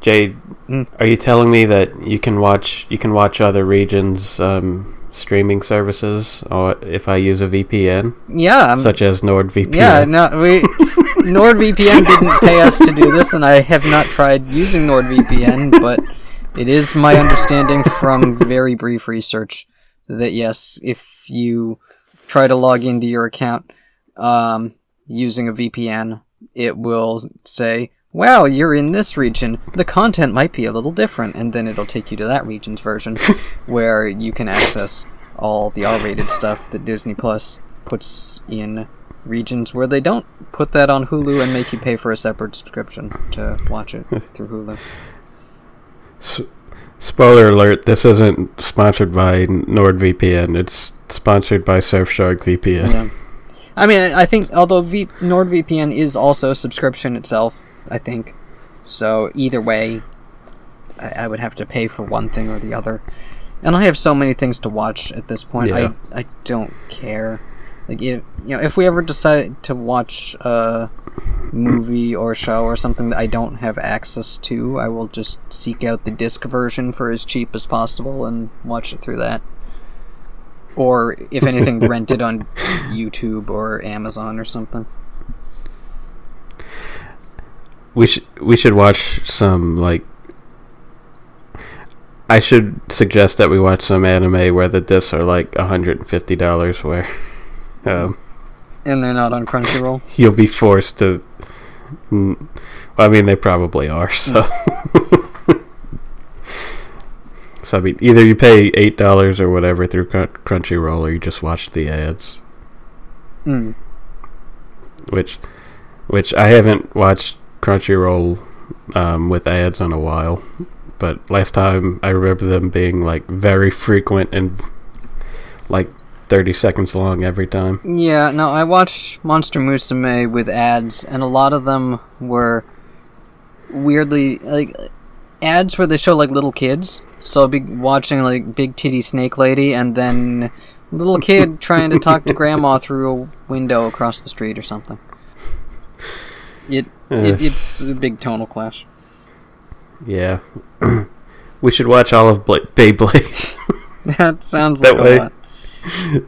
Speaker 1: Jade,
Speaker 2: Mm.
Speaker 1: are you telling me that you can watch you can watch other regions um, streaming services, or if I use a VPN,
Speaker 2: Yeah, I'm,
Speaker 1: such as NordVPN?
Speaker 2: yeah. No, we NordVPN didn't pay us to do this, and I have not tried using NordVPN, but it is my understanding from very brief research that yes, if you try to log into your account um, using a VPN, it will say, "Wow, you're in this region. The content might be a little different," and then it'll take you to that region's version, where you can access all the R-rated stuff that Disney Plus puts in regions where they don't put that on Hulu and make you pay for a separate subscription to watch it through Hulu.
Speaker 1: S- spoiler alert: This isn't sponsored by NordVPN. It's sponsored by Surfshark VPN.
Speaker 2: Yeah. I mean, I think although v- NordVPN is also a subscription itself, I think. So either way, I, I would have to pay for one thing or the other. And I have so many things to watch at this point.
Speaker 1: Yeah.
Speaker 2: I I don't care. Like if you know, if we ever decide to watch a movie or show or something that I don't have access to, I will just seek out the disc version for as cheap as possible and watch it through that. Or if anything, rent it on YouTube or Amazon or something.
Speaker 1: We should we should watch some like. I should suggest that we watch some anime where the discs are like hundred and fifty dollars, where um,
Speaker 2: And they're not on Crunchyroll.
Speaker 1: you'll be forced to. Well, I mean, they probably are. So, so I mean, either you pay eight dollars or whatever through Crunchyroll, or you just watch the ads.
Speaker 2: Mm.
Speaker 1: Which, which I haven't watched Crunchyroll um, with ads in a while. But last time I remember them being like very frequent and like thirty seconds long every time.
Speaker 2: Yeah, no, I watched Monster Musume with ads, and a lot of them were weirdly like ads where they show like little kids. So I'll be watching like Big Titty Snake Lady, and then little kid trying to talk to grandma through a window across the street or something. It, uh. it it's a big tonal clash.
Speaker 1: Yeah. we should watch all of Bla- Beyblade.
Speaker 2: That sounds
Speaker 1: That
Speaker 2: like
Speaker 1: way-
Speaker 2: a lot.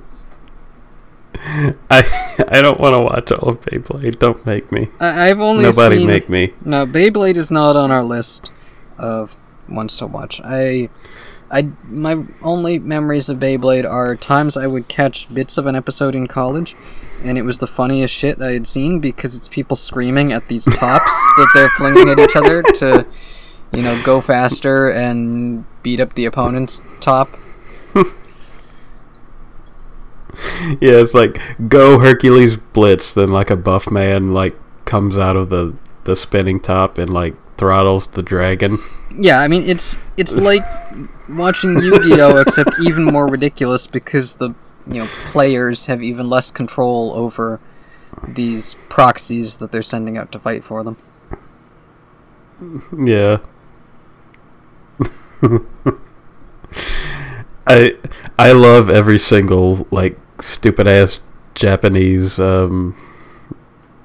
Speaker 1: I I don't want to watch all of Beyblade. Don't make me.
Speaker 2: I, I've only
Speaker 1: Nobody
Speaker 2: seen
Speaker 1: make me.
Speaker 2: No, Beyblade is not on our list of ones to watch. I, I, my only memories of Beyblade are times I would catch bits of an episode in college, and it was the funniest shit I had seen because it's people screaming at these tops that they're flinging at each other to, you know, go faster and beat up the opponent's top.
Speaker 1: Yeah, it's like go Hercules Blitz, then like a buff man like comes out of the the spinning top and like throttles the dragon.
Speaker 2: Yeah, I mean it's it's like watching Yu-Gi-Oh except even more ridiculous because the you know players have even less control over these proxies that they're sending out to fight for them.
Speaker 1: Yeah. I I love every single like stupid ass Japanese um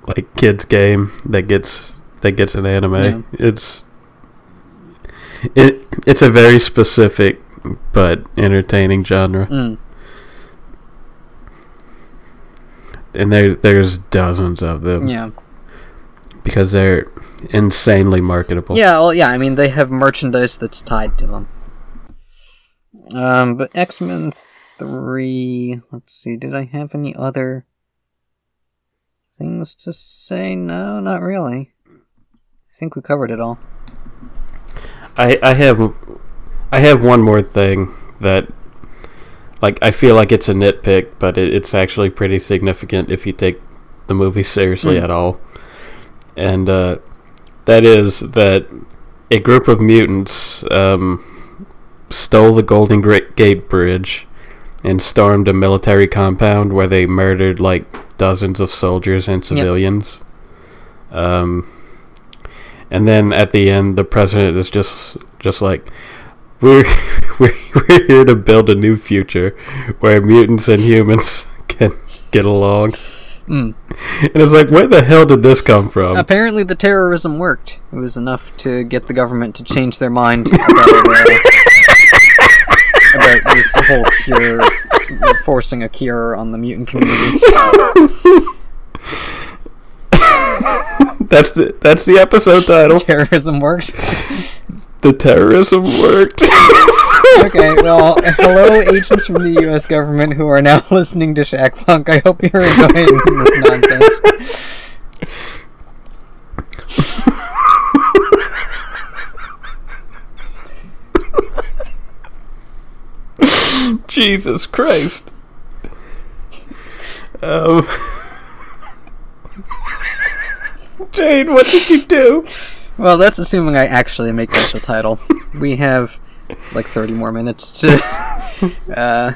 Speaker 1: like kids game that gets that gets an anime.
Speaker 2: Yeah.
Speaker 1: It's it it's a very specific but entertaining genre,
Speaker 2: Mm.
Speaker 1: and there there's dozens of them
Speaker 2: Yeah.
Speaker 1: because they're insanely marketable.
Speaker 2: Yeah, well, yeah, I mean, they have merchandise that's tied to them. Um, but X Men 3. Let's see, did I have any other things to say? No, not really. I think we covered it all.
Speaker 1: I I have I have one more thing that like I feel like it's a nitpick, but it, it's actually pretty significant if you take the movie seriously
Speaker 2: Hmm.
Speaker 1: at all. And uh, that is that a group of mutants um, stole the Golden Gate Bridge and stormed a military compound where they murdered like dozens of soldiers and civilians. Um, and then at the end, the president is just just like, we're we're, we're here to build a new future where mutants and humans can get along.
Speaker 2: Mm.
Speaker 1: And it's like, where the hell did this come from?
Speaker 2: Apparently, the terrorism worked. It was enough to get the government to change their mind about, uh, about this whole cure, forcing a cure on the mutant community.
Speaker 1: That's the that's the episode title.
Speaker 2: terrorism worked.
Speaker 1: The terrorism worked.
Speaker 2: Okay, well, hello, agents from the U.S. government who are now listening to Shack Funk. I hope you're enjoying this nonsense.
Speaker 1: Jesus Christ. Um, Jane, what did you do?
Speaker 2: Well, that's assuming I actually make that the title. We have like 30 more minutes to uh,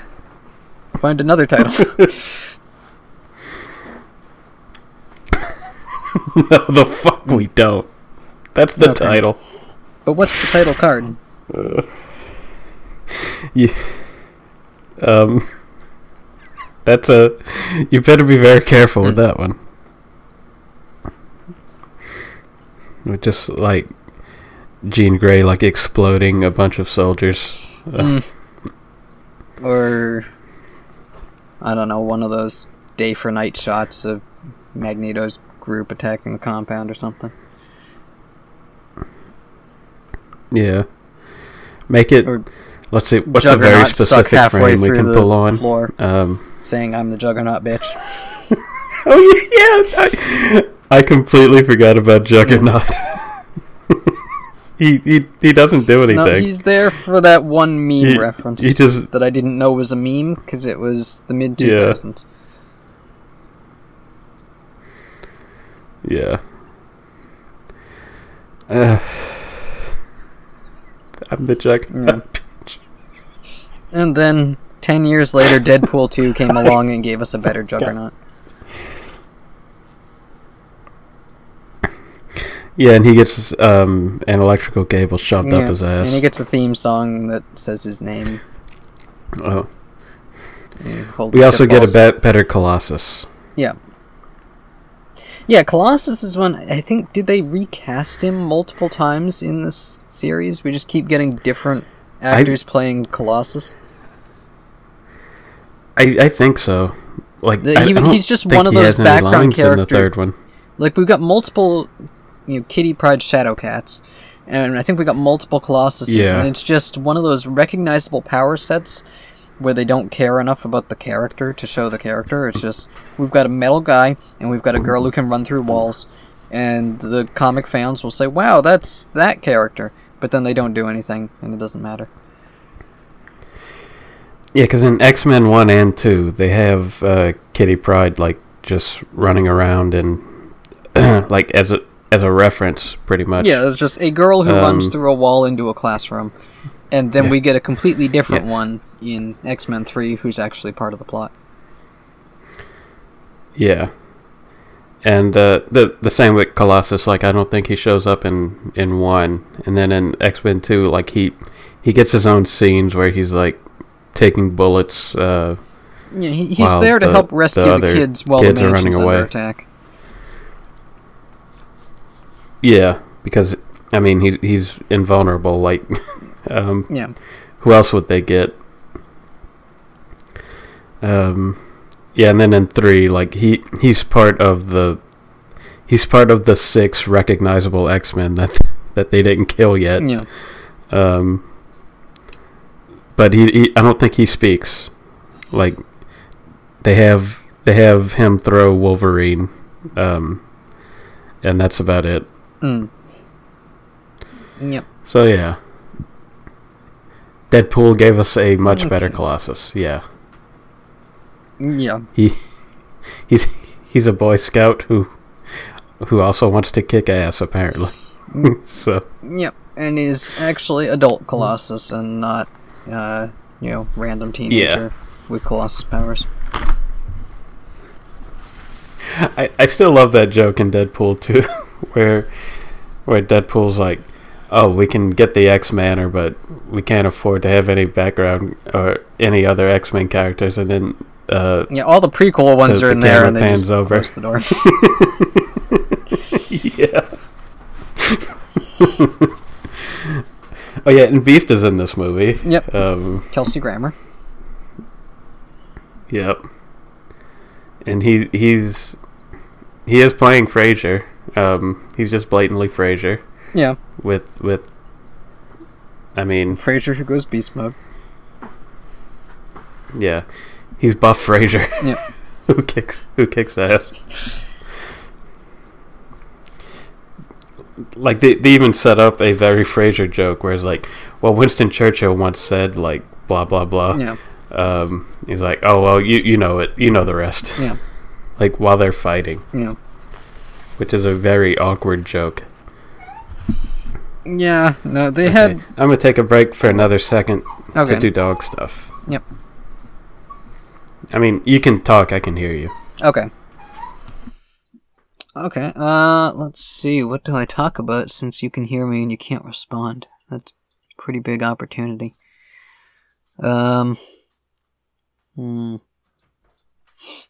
Speaker 2: find another title.
Speaker 1: no, the fuck we don't. That's the
Speaker 2: Okay.
Speaker 1: title.
Speaker 2: But what's the title card?
Speaker 1: You, um, that's a. You better be very careful with that one. With just like Jean Grey, like exploding a bunch of soldiers.
Speaker 2: Mm. Or I don't know, one of those day for night shots of Magneto's group attacking the compound or something.
Speaker 1: Yeah. Make it.
Speaker 2: Or
Speaker 1: let's see. What's a very specific frame we can pull on?
Speaker 2: floor,
Speaker 1: Um.
Speaker 2: saying "I'm the Juggernaut, bitch."
Speaker 1: Oh yeah. I, I completely forgot about Juggernaut. he, he he doesn't do anything.
Speaker 2: No, he's there for that one meme
Speaker 1: He-
Speaker 2: reference
Speaker 1: he just
Speaker 2: that I didn't know was a meme because it was the mid
Speaker 1: Yeah.
Speaker 2: 2000s.
Speaker 1: yeah. Uh, I'm the Juggernaut.
Speaker 2: And then 10 years later, Deadpool 2 came along and gave us a better Juggernaut.
Speaker 1: Yeah, and he gets um, an electrical cable shoved
Speaker 2: Yeah,
Speaker 1: up his ass.
Speaker 2: And he gets a theme song that says his name.
Speaker 1: oh. We also get a
Speaker 2: balls.
Speaker 1: be- better Colossus.
Speaker 2: Yeah. Yeah, Colossus is one. I think did they recast him multiple times in this series? We just keep getting different actors playing Colossus.
Speaker 1: I, I think so. Like
Speaker 2: The-
Speaker 1: I- I
Speaker 2: he- he's just one of those background
Speaker 1: characters. the third one.
Speaker 2: Like we've got multiple, you know, Kitty Pryde Shadow Cats, and I think we got multiple Colossuses,
Speaker 1: Yeah.
Speaker 2: and it's just one of those recognizable power sets where they don't care enough about the character to show the character. It's just we've got a metal guy and we've got a girl who can run through walls, and the comic fans will say, "Wow, that's that character," but then they don't do anything, and it doesn't matter.
Speaker 1: Yeah, because in X Men one and two, they have uh, Kitty Pryde like just running around and like as a as a reference, pretty much.
Speaker 2: Yeah, there's just a girl who runs
Speaker 1: Um,
Speaker 2: through a wall into a classroom, and then
Speaker 1: Yeah.
Speaker 2: we get a completely different
Speaker 1: Yeah.
Speaker 2: one in X Men Three, who's actually part of the plot.
Speaker 1: Yeah. And uh, the the same with Colossus. Like I don't think he shows up in in one, and then in X Men two, like he he gets his own scenes where he's like taking bullets. Uh,
Speaker 2: Yeah, he, he's there to
Speaker 1: the-
Speaker 2: help rescue the,
Speaker 1: other
Speaker 2: kids while
Speaker 1: kids
Speaker 2: the
Speaker 1: are
Speaker 2: mansion's
Speaker 1: running
Speaker 2: under
Speaker 1: away.
Speaker 2: attack.
Speaker 1: Yeah, because I mean he he's invulnerable. Like, um,
Speaker 2: Yeah.
Speaker 1: who else would they get? Um, yeah, and then in three, like he he's part of the he's part of the six recognizable X Men that that they didn't kill yet.
Speaker 2: Yeah.
Speaker 1: Um, but he, he I don't think he speaks. Like they have they have him throw Wolverine, um, and that's about it.
Speaker 2: Mm. Yep.
Speaker 1: So yeah, Deadpool gave us a much better Colossus. Yeah,
Speaker 2: Yeah.
Speaker 1: he he's he's a Boy Scout who who also wants to kick ass apparently. so
Speaker 2: Yep. And he's actually adult Colossus and not, uh, you know, random teenager with Colossus powers.
Speaker 1: I, I still love that joke in Deadpool too, where where Deadpool's like, "Oh, we can get the X Manor, but we can't afford to have any background or any other X Men characters." And then, uh,
Speaker 2: Yeah, all the prequel ones
Speaker 1: The-
Speaker 2: are
Speaker 1: the
Speaker 2: in there, and they just
Speaker 1: over.
Speaker 2: close the door.
Speaker 1: yeah. oh yeah, and Beast is in this movie.
Speaker 2: Yep.
Speaker 1: Um,
Speaker 2: Kelsey Grammer.
Speaker 1: Yep. And he he's he is playing Frasier. Um, he's just blatantly Frasier
Speaker 2: Yeah.
Speaker 1: with with. I mean,
Speaker 2: Frasier who goes beast mode.
Speaker 1: yeah, he's buff Frasier
Speaker 2: Yeah.
Speaker 1: who kicks who kicks ass. Like they, they even set up a very Frasier joke where it's like, well, Winston Churchill once said like blah blah blah.
Speaker 2: Yeah.
Speaker 1: Um, he's like, oh well, you you know it, you know the rest.
Speaker 2: Yeah.
Speaker 1: like while they're fighting,
Speaker 2: Yeah.
Speaker 1: which is a very awkward joke.
Speaker 2: Yeah. No, they had.
Speaker 1: I'm gonna take a break for another second
Speaker 2: Okay.
Speaker 1: to do dog stuff.
Speaker 2: Yep.
Speaker 1: I mean, you can talk. I can hear you.
Speaker 2: Okay. Okay. Uh, let's see. What do I talk about since you can hear me and you can't respond? That's pretty big opportunity. Um. Hmm.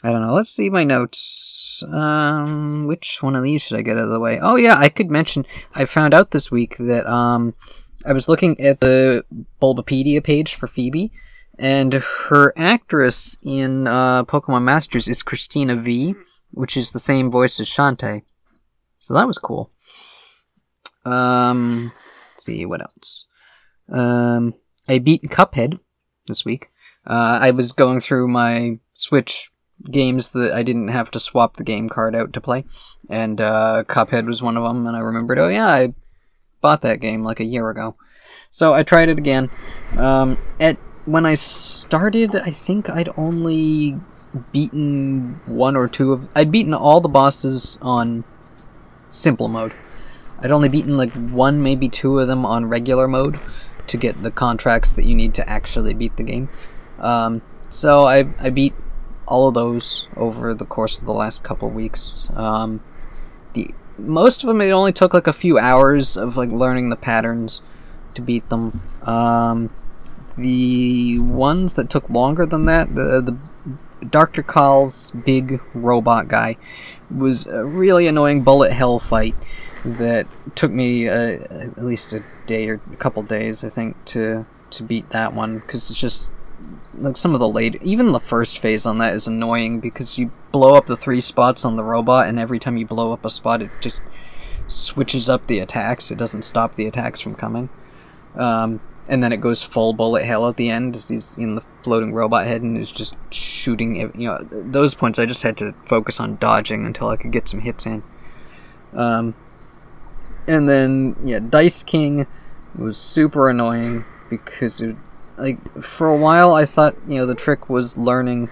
Speaker 2: I don't know. Let's see my notes. Um, which one of these should I get out of the way? Oh yeah, I could mention. I found out this week that um, I was looking at the Bulbapedia page for Phoebe, and her actress in uh, Pokemon Masters is Cristina Vee, which is the same voice as Shantae. So that was cool. Um, see what else. Um, I beat Cuphead this week. Uh, I was going through my Switch games that I didn't have to swap the game card out to play, and uh, Cuphead was one of them. And I remembered, oh yeah, I bought that game like a year ago. So I tried it again. Um, at when I started, I think I'd only beaten one or two of. I'd beaten all the bosses on simple mode. I'd only beaten like one, maybe two of them on regular mode to get the contracts that you need to actually beat the game. Um, so I I beat all of those over the course of the last couple weeks. Um, the most of them it only took like a few hours of like learning the patterns to beat them. Um, the ones that took longer than that, the the Dr. Kahl's big robot guy was a really annoying bullet hell fight that took me uh, at least a day or a couple days, I think, to to beat that one because it's just like some of the late, even the first phase on that is annoying because you blow up the three spots on the robot, and every time you blow up a spot, it just switches up the attacks. It doesn't stop the attacks from coming. Um, and then it goes full bullet hell at the end as he's in the floating robot head and is just shooting. You know, those points I just had to focus on dodging until I could get some hits in. Um, and then yeah, Dice King was super annoying because it, like for a while I thought you know the trick was learning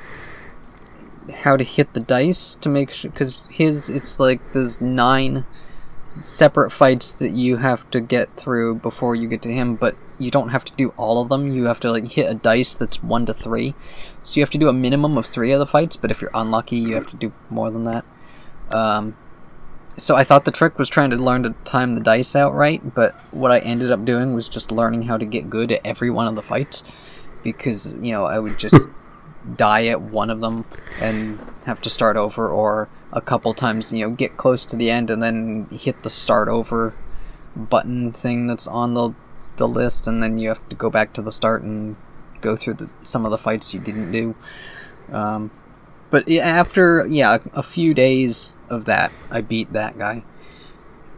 Speaker 2: how to hit the dice to make sure because his it's like there's nine separate fights that you have to get through before you get to him, but you don't have to do all of them. You have to like hit a dice that's one to three, so you have to do a minimum of three of the fights. But if you're unlucky, you have to do more than that. Um, so I thought the trick was trying to learn to time the dice out right, but what I ended up doing was just learning how to get good at every one of the fights, because you know I would just die at one of them and have to start over, or a couple times, you know, get close to the end and then hit the start over button thing that's on the the list, and then you have to go back to the start and go through the, some of the fights you didn't do. Um, but after yeah a few days of that, I beat that guy,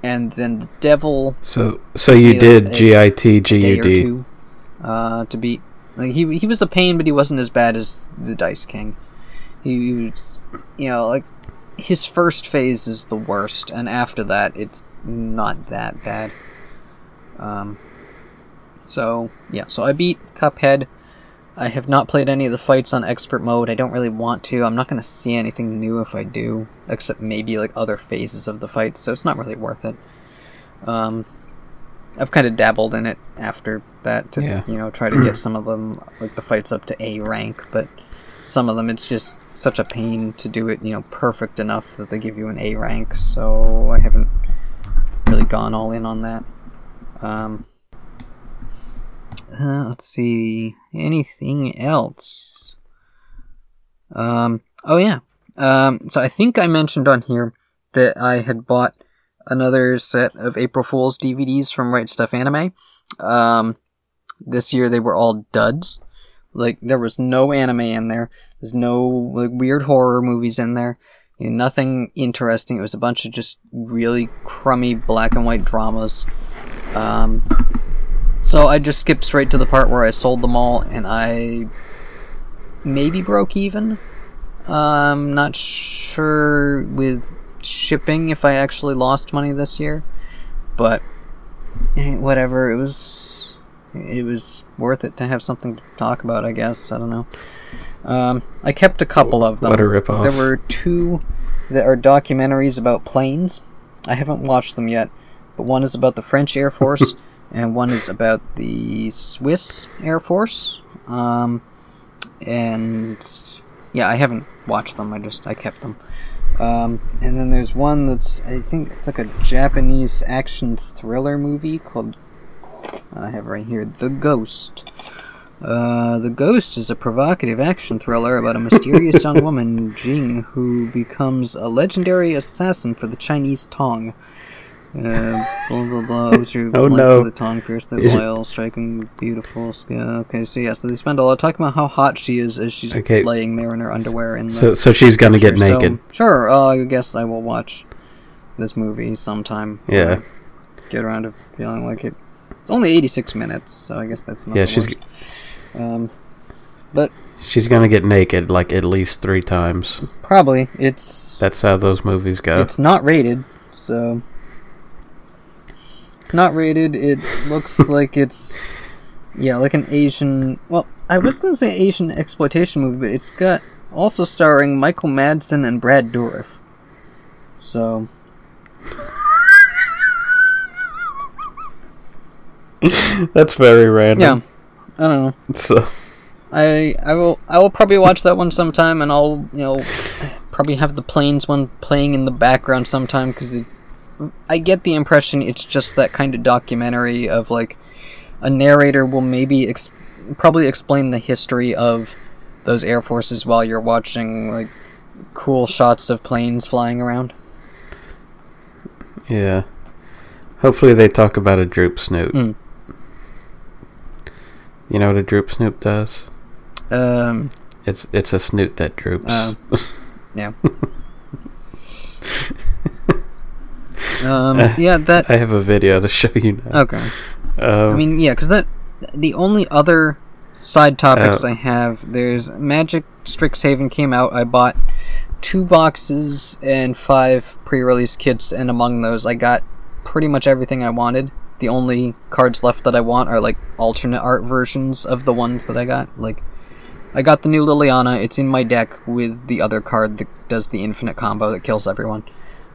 Speaker 2: and then the devil.
Speaker 1: So so you did G I T G U D.
Speaker 2: uh, to beat. Like he he was a pain, but he wasn't as bad as the Dice King. He was, you know, like his first phase is the worst, and after that, it's not that bad. Um. So yeah, so I beat Cuphead. I have not played any of the fights on expert mode. I don't really want to. I'm not going to see anything new if I do, except maybe like other phases of the fight, So it's not really worth it. Um, I've kind of dabbled in it after that to
Speaker 1: Yeah.
Speaker 2: you know try to get some of them like the fights up to A rank, but some of them it's just such a pain to do it you know perfect enough that they give you an A rank. So I haven't really gone all in on that. Um, uh, let's see anything else. Um, oh yeah. Um, so I think I mentioned on here that I had bought another set of April Fool's DVDs from RightStuf Anime. Um, this year they were all duds. Like there was no anime in there. There's no like weird horror movies in there. You know, nothing interesting. It was a bunch of just really crummy black and white dramas. Um, so I just skipped straight to the part where I sold them all, and I maybe broke even. Um, not sure with shipping if I actually lost money this year, but eh, whatever. It was it was worth it to have something to talk about. I guess I don't know. Um, I kept a couple of them.
Speaker 1: What a ripoff.
Speaker 2: There were two that are documentaries about planes. I haven't watched them yet, but one is about the French Air Force, and one is about the Swiss Air Force. Um, and yeah, I haven't watched them. I just I kept them. Um, and then there's one that's I think it's like a Japanese action thriller movie called I have right here The Ghost. Uh, the Ghost is a provocative action thriller about a mysterious young woman, Jing, who becomes a legendary assassin for the Chinese Tong. Uh, blah blah blah. Who's your
Speaker 1: Oh,
Speaker 2: life
Speaker 1: no.
Speaker 2: the Tong, fiercely loyal, striking, beautiful. sk- Okay, so yeah, so they spend a lot of talking about how hot she is as she's
Speaker 1: Okay.
Speaker 2: laying there in her underwear in the
Speaker 1: So so she's gonna get
Speaker 2: picture. So,
Speaker 1: naked.
Speaker 2: sure, uh, I guess I will watch this movie sometime.
Speaker 1: Yeah.
Speaker 2: Get around to feeling like it. It's only 86 minutes, so I guess that's not
Speaker 1: Yeah, she's
Speaker 2: worst. Um, but
Speaker 1: she's gonna get naked like at least three times.
Speaker 2: probably it's
Speaker 1: That's how those movies go.
Speaker 2: it's not rated, so it's not rated. It looks like it's yeah, like an Asian. Well, I was gonna say Asian exploitation movie, but it's got also starring Michael Madsen and Brad Dourif. So
Speaker 1: That's very random. yeah.
Speaker 2: I don't know.
Speaker 1: So
Speaker 2: I I will I will probably watch that one sometime, and I'll you know probably have the planes one playing in the background sometime because I get the impression it's just that kind of documentary of like a narrator will maybe ex- probably explain the history of those air forces while you're watching like cool shots of planes flying around.
Speaker 1: yeah. Hopefully they talk about a droop snoot.
Speaker 2: Mm.
Speaker 1: You know what a droop snoot does?
Speaker 2: Um,
Speaker 1: It's it's a snoot that droops.
Speaker 2: Oh. yeah. um, yeah, that
Speaker 1: I have a video to show you now.
Speaker 2: okay.
Speaker 1: Um,
Speaker 2: I mean, yeah, because that the only other side topics
Speaker 1: Uh,
Speaker 2: I have there's Magic Strixhaven came out. I bought two boxes and five pre-release kits, and among those, I got pretty much everything I wanted. The only cards left that I want are like alternate art versions of the ones that I got. Like, I got the new Liliana. It's in my deck with the other card that does the infinite combo that kills everyone.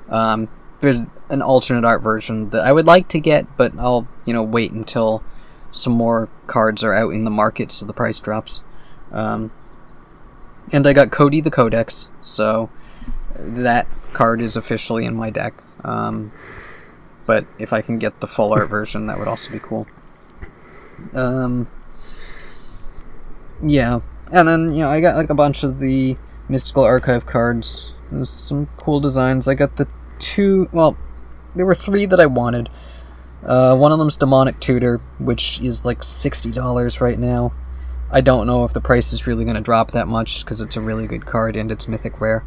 Speaker 2: Um, there's an alternate art version that I would like to get, but I'll you know wait until some more cards are out in the market so the price drops. Um, and I got Codie the Codex, so that card is officially in my deck. Um, but if I can get the full art version, that would also be cool. Um, yeah, and then you know I got like a bunch of the Mystical Archive cards There's some cool designs. I got the two. Well, there were three that I wanted. Uh, one of them's Demonic Tutor, which is like sixty dollars right now. I don't know if the price is really going to drop that much because it's a really good card and it's mythic rare.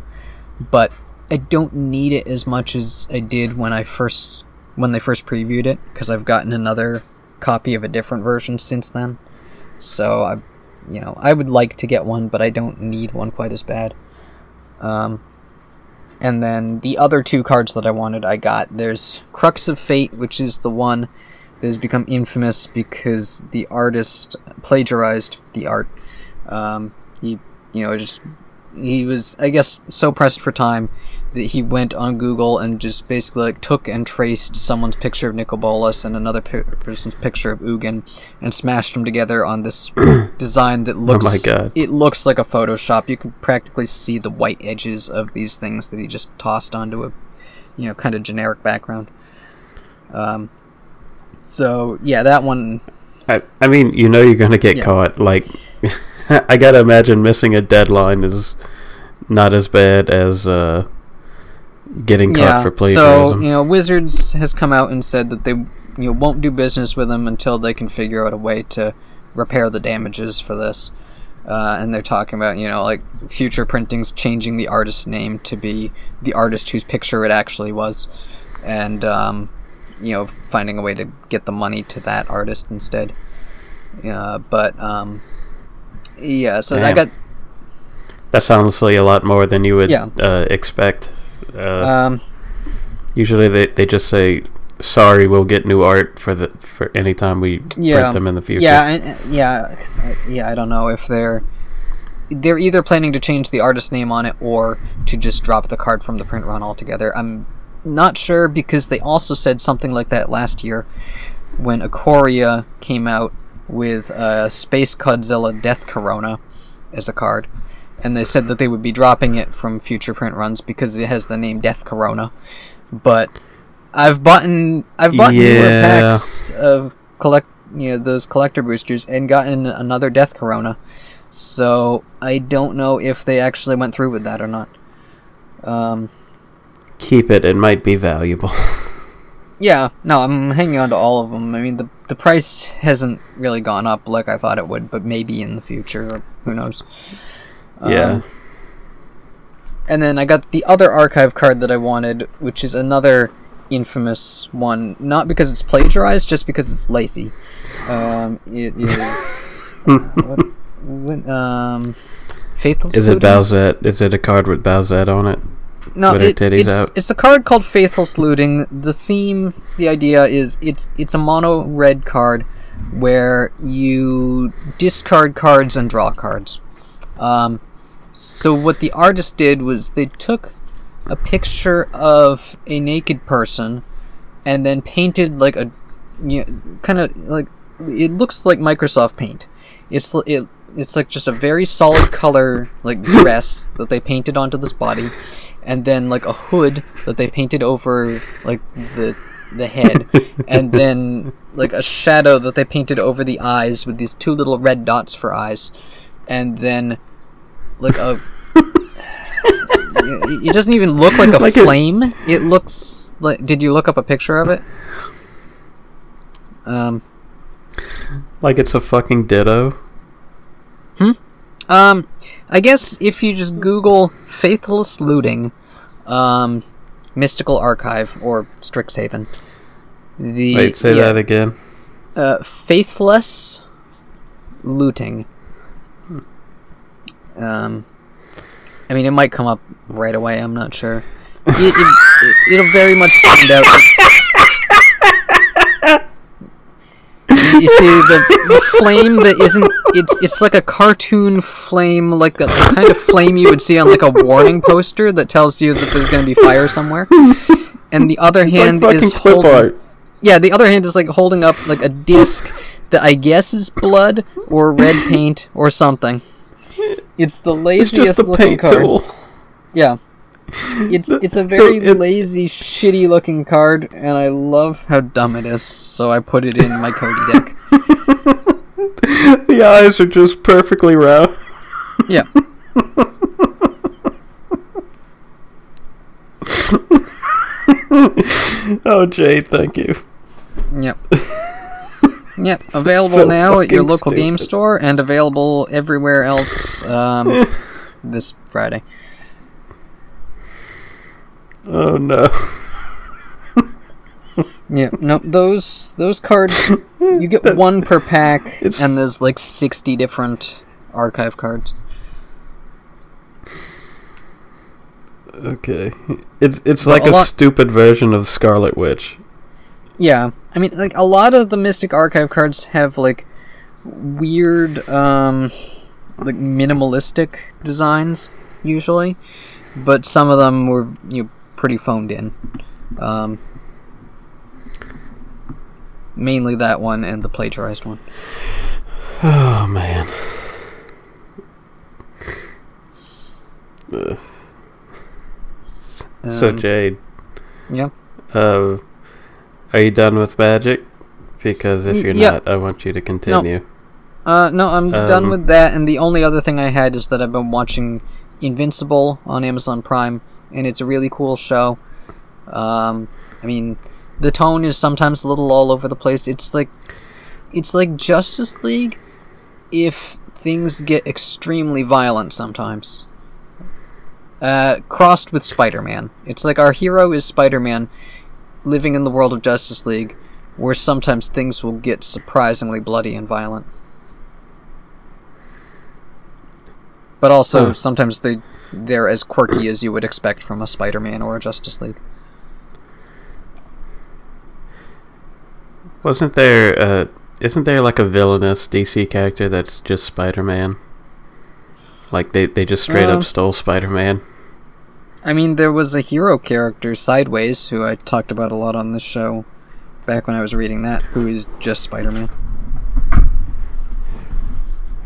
Speaker 2: But I don't need it as much as I did when I first when they first previewed it because I've gotten another copy of a different version since then. So I, you know, I would like to get one, but I don't need one quite as bad. Um, and then the other two cards that I wanted, I got. There's Crux of Fate, which is the one that has become infamous because the artist plagiarized the art. Um, he, you know, just he was, I guess, so pressed for time he went on Google and just basically like took and traced someone's picture of Nicol Bolas and another pe- person's picture of Ugin and smashed them together on this design that looks.
Speaker 1: my God.
Speaker 2: It looks like a Photoshop. You can practically see the white edges of these things that he just tossed onto a, you know, kind of generic background. Um. So yeah, that one.
Speaker 1: I, I mean, you know you're gonna get
Speaker 2: Yeah.
Speaker 1: caught. Like, I gotta imagine missing a deadline is not as bad as uh, getting caught
Speaker 2: yeah.
Speaker 1: for
Speaker 2: So you know, Wizards has come out and said that they you know won't do business with them until they can figure out a way to repair the damages for this. Uh, and they're talking about you know like future printings changing the artist's name to be the artist whose picture it actually was, and um, you know finding a way to get the money to that artist instead. Yeah, but um, yeah. So I
Speaker 1: Damn.
Speaker 2: got
Speaker 1: That's honestly a lot more than you would
Speaker 2: Yeah.
Speaker 1: uh, expect. Uh,
Speaker 2: um,
Speaker 1: usually they, they just say, "Sorry, we'll get new art for the for any time we
Speaker 2: Yeah.
Speaker 1: print them in the future."
Speaker 2: Yeah, and, uh, I- yeah. I don't know if they're they're either planning to change the artist name on it or to just drop the card from the print run altogether. I'm not sure because they also said something like that last year when Ikoria came out with uh, Space Godzilla Death Corona as a card. And they said that they would be dropping it from future print runs because it has the name Death Corona. But I've bought I've bought newer packs of collect you know those collector boosters and gotten another Death Corona. So I don't know if they actually went through with that or not. Um,
Speaker 1: Keep it; it might be valuable.
Speaker 2: yeah, no, I'm hanging on to all of them. I mean, the the price hasn't really gone up like I thought it would, but maybe in the future, who knows?
Speaker 1: Yeah,
Speaker 2: Um, and then I got the other archive card that I wanted, which is another infamous one. Not because it's plagiarized, just because it's lazy. Um, it is. uh, what, what, um, Faithful
Speaker 1: is it
Speaker 2: Saluting?
Speaker 1: Bowsette? Is it a card with Bowsette on it?
Speaker 2: No, it, it's
Speaker 1: out?
Speaker 2: it's a card called Faithless Looting. The theme, the idea is it's it's a mono red card where you discard cards and draw cards. Um, so what the artist did was they took a picture of a naked person and then painted like a you know, kind of like it looks like Microsoft Paint. It's it it's like just a very solid color like dress that they painted onto this body and then like a hood that they painted over like the the head and then like a shadow that they painted over the eyes with these two little red dots for eyes and then like a it doesn't even look like a
Speaker 1: Like a-
Speaker 2: flame it looks like did you look up a picture of it um
Speaker 1: Like it's a fucking ditto. Hmm.
Speaker 2: Um, I guess if you just Google "faithless looting," um, mystical archive or Strixhaven, the
Speaker 1: Wait, say
Speaker 2: yeah,
Speaker 1: that again.
Speaker 2: Uh, faithless looting. Um, I mean, it might come up right away. I'm not sure. It, it, it'll very much stand out. It's- you see the, the flame that isn't it's it's like a cartoon flame like a, the kind of flame you would see on like a warning poster that tells you that there's going to be fire somewhere and the other
Speaker 1: It's
Speaker 2: hand
Speaker 1: like
Speaker 2: is holding
Speaker 1: art.
Speaker 2: yeah the other hand is like holding up like a disc that i guess is blood or red paint or something it's the laziest
Speaker 1: it's
Speaker 2: looking card.
Speaker 1: Tool.
Speaker 2: Yeah. It's it's a very
Speaker 1: it,
Speaker 2: lazy, shitty looking card, and I love how dumb it is, so I put it in my Codie deck.
Speaker 1: the eyes are just perfectly round.
Speaker 2: Yeah.
Speaker 1: oh Jay, thank you.
Speaker 2: Yep yep. Available
Speaker 1: So
Speaker 2: now at your local game store and available everywhere else um, this Friday.
Speaker 1: Oh no.
Speaker 2: Yeah. No, those those cards you get one per pack,
Speaker 1: It's-
Speaker 2: and there's like sixty different archive cards.
Speaker 1: Okay. It's it's like
Speaker 2: a
Speaker 1: a,
Speaker 2: lot-
Speaker 1: stupid version of Scarlet Witch.
Speaker 2: Yeah, I mean, like a lot of the Mystic Archive cards have like weird, um, like minimalistic designs usually, but some of them were you know, pretty phoned in. Um, mainly that one and the plagiarized one.
Speaker 1: Oh man. Ugh. so Jade,
Speaker 2: yeah.
Speaker 1: uh, are you done with magic? Because if you're not, I want you to continue.
Speaker 2: Uh, no, I'm done
Speaker 1: Um,
Speaker 2: with that. And the only other thing I had is that I've been watching Invincible on Amazon Prime, and it's a really cool show. Um, I mean, the tone is sometimes a little all over the place. It's like, it's like Justice League, if things get extremely violent sometimes. Uh, crossed with Spider-Man. It's like our hero is Spider-Man, living in the world of Justice League, where sometimes things will get surprisingly bloody and violent. But also
Speaker 1: Huh.
Speaker 2: sometimes they they're as quirky as you would expect from a Spider-Man or a Justice League.
Speaker 1: Wasn't there? Uh, isn't there like a villainous DC character that's just Spider-Man? Like they they just straight
Speaker 2: Um,
Speaker 1: up stole Spider-Man.
Speaker 2: I mean, there was a hero character, Sideways, who I talked about a lot on this show back when I was reading that, who is just Spider-Man.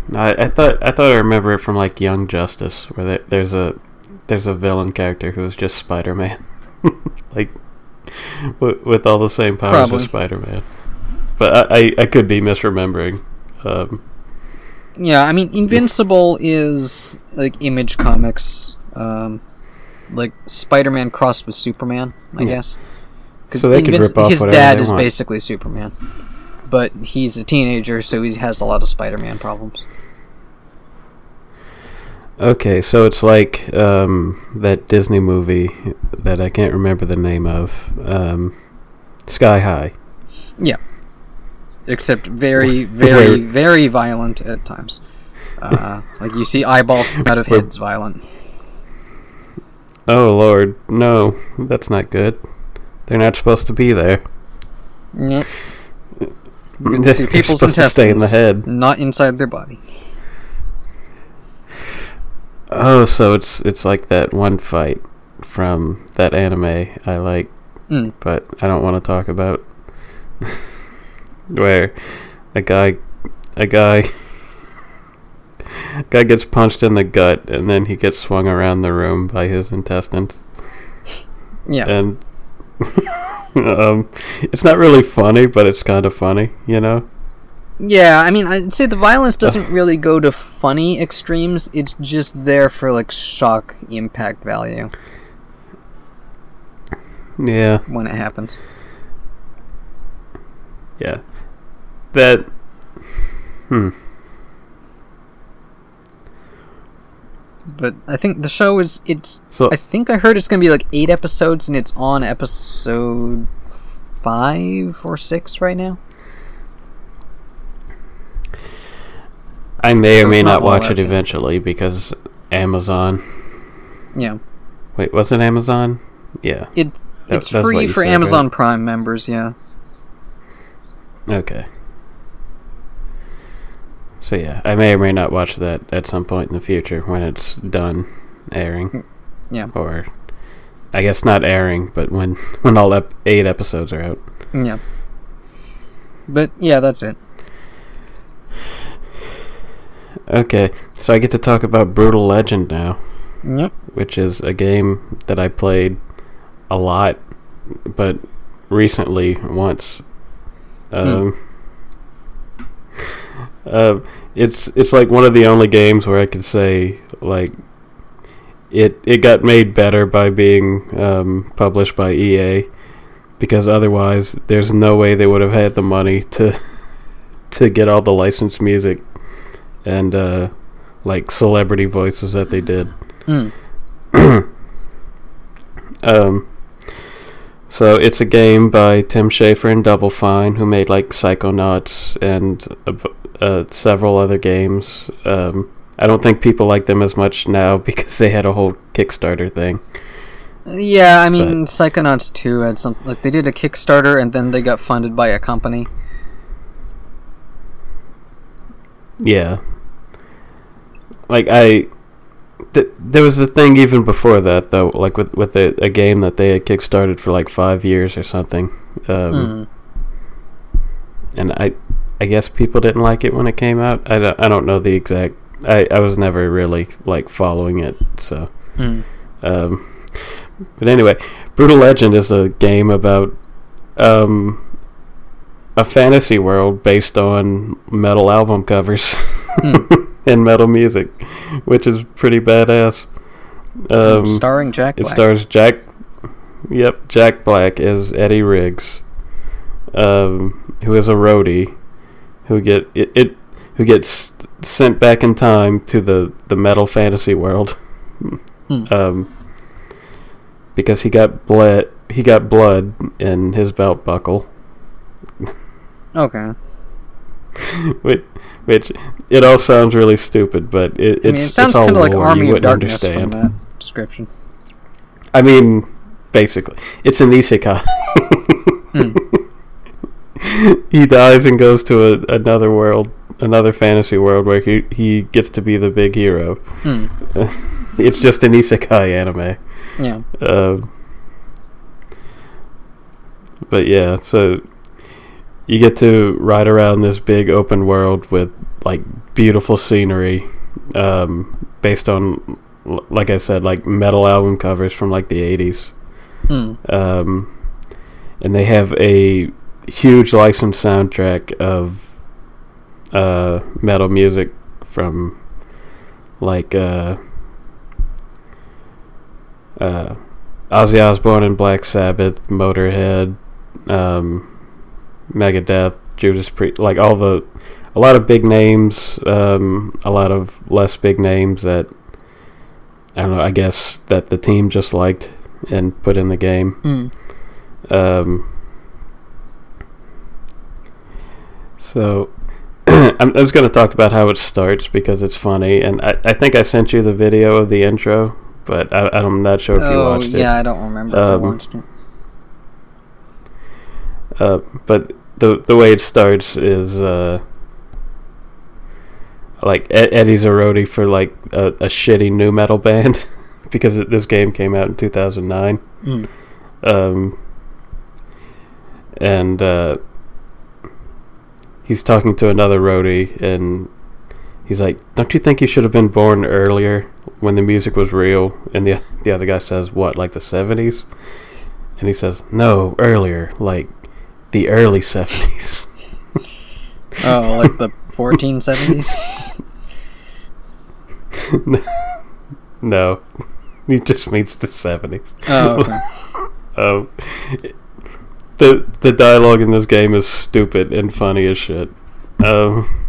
Speaker 1: No, I, I thought I thought I remember it from like Young Justice, where there, there's a there's a villain character who is just Spider-Man, like with, with all the same powers
Speaker 2: Probably.
Speaker 1: as Spider-Man. But I, I, I could be misremembering. Um,
Speaker 2: Yeah, I mean, Invincible is like Image Comics, um, like Spider-Man crossed with Superman, I
Speaker 1: Yeah.
Speaker 2: guess. Because
Speaker 1: So they could rip off
Speaker 2: his dad is
Speaker 1: want.
Speaker 2: basically Superman, but he's a teenager, so he has a lot of Spider-Man problems.
Speaker 1: okay, so it's like um, that Disney movie that I can't remember the name of, um, Sky High.
Speaker 2: Yeah, except very, very, very violent at times. Uh, like you see eyeballs out of heads, violent.
Speaker 1: Oh Lord, no, that's not good. They're not supposed to be there.
Speaker 2: Yep.
Speaker 1: They're
Speaker 2: see people's
Speaker 1: supposed to stay in the head.
Speaker 2: not inside their body.
Speaker 1: Oh, so it's it's like that one fight from that anime I like,
Speaker 2: Mm.
Speaker 1: but I don't want to talk about. Where a guy, a guy, guy gets punched in the gut and then he gets swung around the room by his intestines,
Speaker 2: Yeah.
Speaker 1: and um, it's not really funny, but it's kind of funny, you know.
Speaker 2: Yeah, I mean, I'd say the violence doesn't really go to funny extremes. It's just there for like shock impact value
Speaker 1: Yeah,
Speaker 2: when it happens.
Speaker 1: yeah. That. Hmm.
Speaker 2: But I think the show is it's.
Speaker 1: So
Speaker 2: I think I heard it's gonna be like eight episodes, and it's on episode five or six right now.
Speaker 1: I may or may
Speaker 2: not
Speaker 1: not watch it eventually because Amazon.
Speaker 2: Yeah,
Speaker 1: Wait, was it Amazon? Yeah.
Speaker 2: it's
Speaker 1: That-
Speaker 2: it's free for
Speaker 1: said,
Speaker 2: Amazon
Speaker 1: right?
Speaker 2: Prime members. Yeah.
Speaker 1: Okay. So yeah, I may or may not watch that at some point in the future when it's done airing.
Speaker 2: Yeah.
Speaker 1: Or, I guess not airing, but when when all ep- eight episodes are out.
Speaker 2: Yeah. But yeah, that's it.
Speaker 1: Okay, so I get to talk about Brutal Legend now,
Speaker 2: Yep.
Speaker 1: which is a game that I played a lot, but recently once. Um, uh, it's it's like one of the only games where I could say like it it got made better by being um, published by EA, because otherwise, there's no way they would have had the money to to get all the licensed music and uh, like celebrity voices that they did.
Speaker 2: Mm.
Speaker 1: Um, so it's a game by Tim Schafer and Double Fine, who made like Psychonauts and uh, uh, several other games. Um, I don't think people like them as much now because they had a whole Kickstarter thing.
Speaker 2: Yeah, I mean, Psychonauts 2 had some. Like, they did a Kickstarter and then they got funded by a company.
Speaker 1: Yeah. Like I, th- there was a thing even before that though, like with with a, a game that they had kickstarted for like five years or something. Um,
Speaker 2: Mm.
Speaker 1: and I I guess people didn't like it when it came out. I don't, I don't know the exact. I, I was never really like following it. So,
Speaker 2: Mm.
Speaker 1: um, but anyway, Brutal Legend is a game about um a fantasy world based on metal album covers
Speaker 2: Hmm.
Speaker 1: and metal music, which is pretty badass. Um,
Speaker 2: Starring Jack
Speaker 1: it stars Jack. Yep, Jack Black as Eddie Riggs, um, who is a roadie, who get it, it who gets sent back in time to the the metal fantasy world,
Speaker 2: Hmm.
Speaker 1: um, because he got blood he got blood in his belt buckle,
Speaker 2: okay.
Speaker 1: which which it all sounds really stupid, but it, it's
Speaker 2: I mean, it sounds
Speaker 1: it's all
Speaker 2: kind of like Army
Speaker 1: you
Speaker 2: of Darkness
Speaker 1: understand.
Speaker 2: from that description.
Speaker 1: I mean, basically, it's an isekai.
Speaker 2: Hmm.
Speaker 1: he dies and goes to a, another world, another fantasy world where he he gets to be the big hero.
Speaker 2: Hmm.
Speaker 1: It's just an isekai anime.
Speaker 2: Yeah.
Speaker 1: Um, but yeah, so you get to ride around this big open world with like beautiful scenery, um, based on, like I said, like metal album covers from like the '80s
Speaker 2: Hmm.
Speaker 1: um, and they have a huge licensed soundtrack of uh, metal music from like uh, uh, Ozzy Osbourne and Black Sabbath, Motorhead, um, Megadeth, Judas Priest, like all the a lot of big names, um, a lot of less big names that I don't know. I guess that the team just liked and put in the game.
Speaker 2: Hmm.
Speaker 1: Um, so I'm, I was going to talk about how it starts because it's funny, and I, I think I sent you the video of the intro, but I, I'm not sure if you watched it.
Speaker 2: Oh, yeah, I don't remember if I
Speaker 1: Um,
Speaker 2: watched it.
Speaker 1: it. Uh, but the the way it starts is uh, like Ed, Eddie's a roadie for like a, a shitty new metal band because it, this game came out in 2009.
Speaker 2: Hmm.
Speaker 1: um, and uh, he's talking to another roadie, and he's like, "Don't you think you should have been born earlier when the music was real?" And the the other guy says, "What, like the '70s?" And he says, "No, earlier, like the early '70s."
Speaker 2: Oh, like the 1470s?
Speaker 1: no, he just means the '70s.
Speaker 2: Oh, okay.
Speaker 1: Um, the the dialogue in this game is stupid and funny as shit. Um,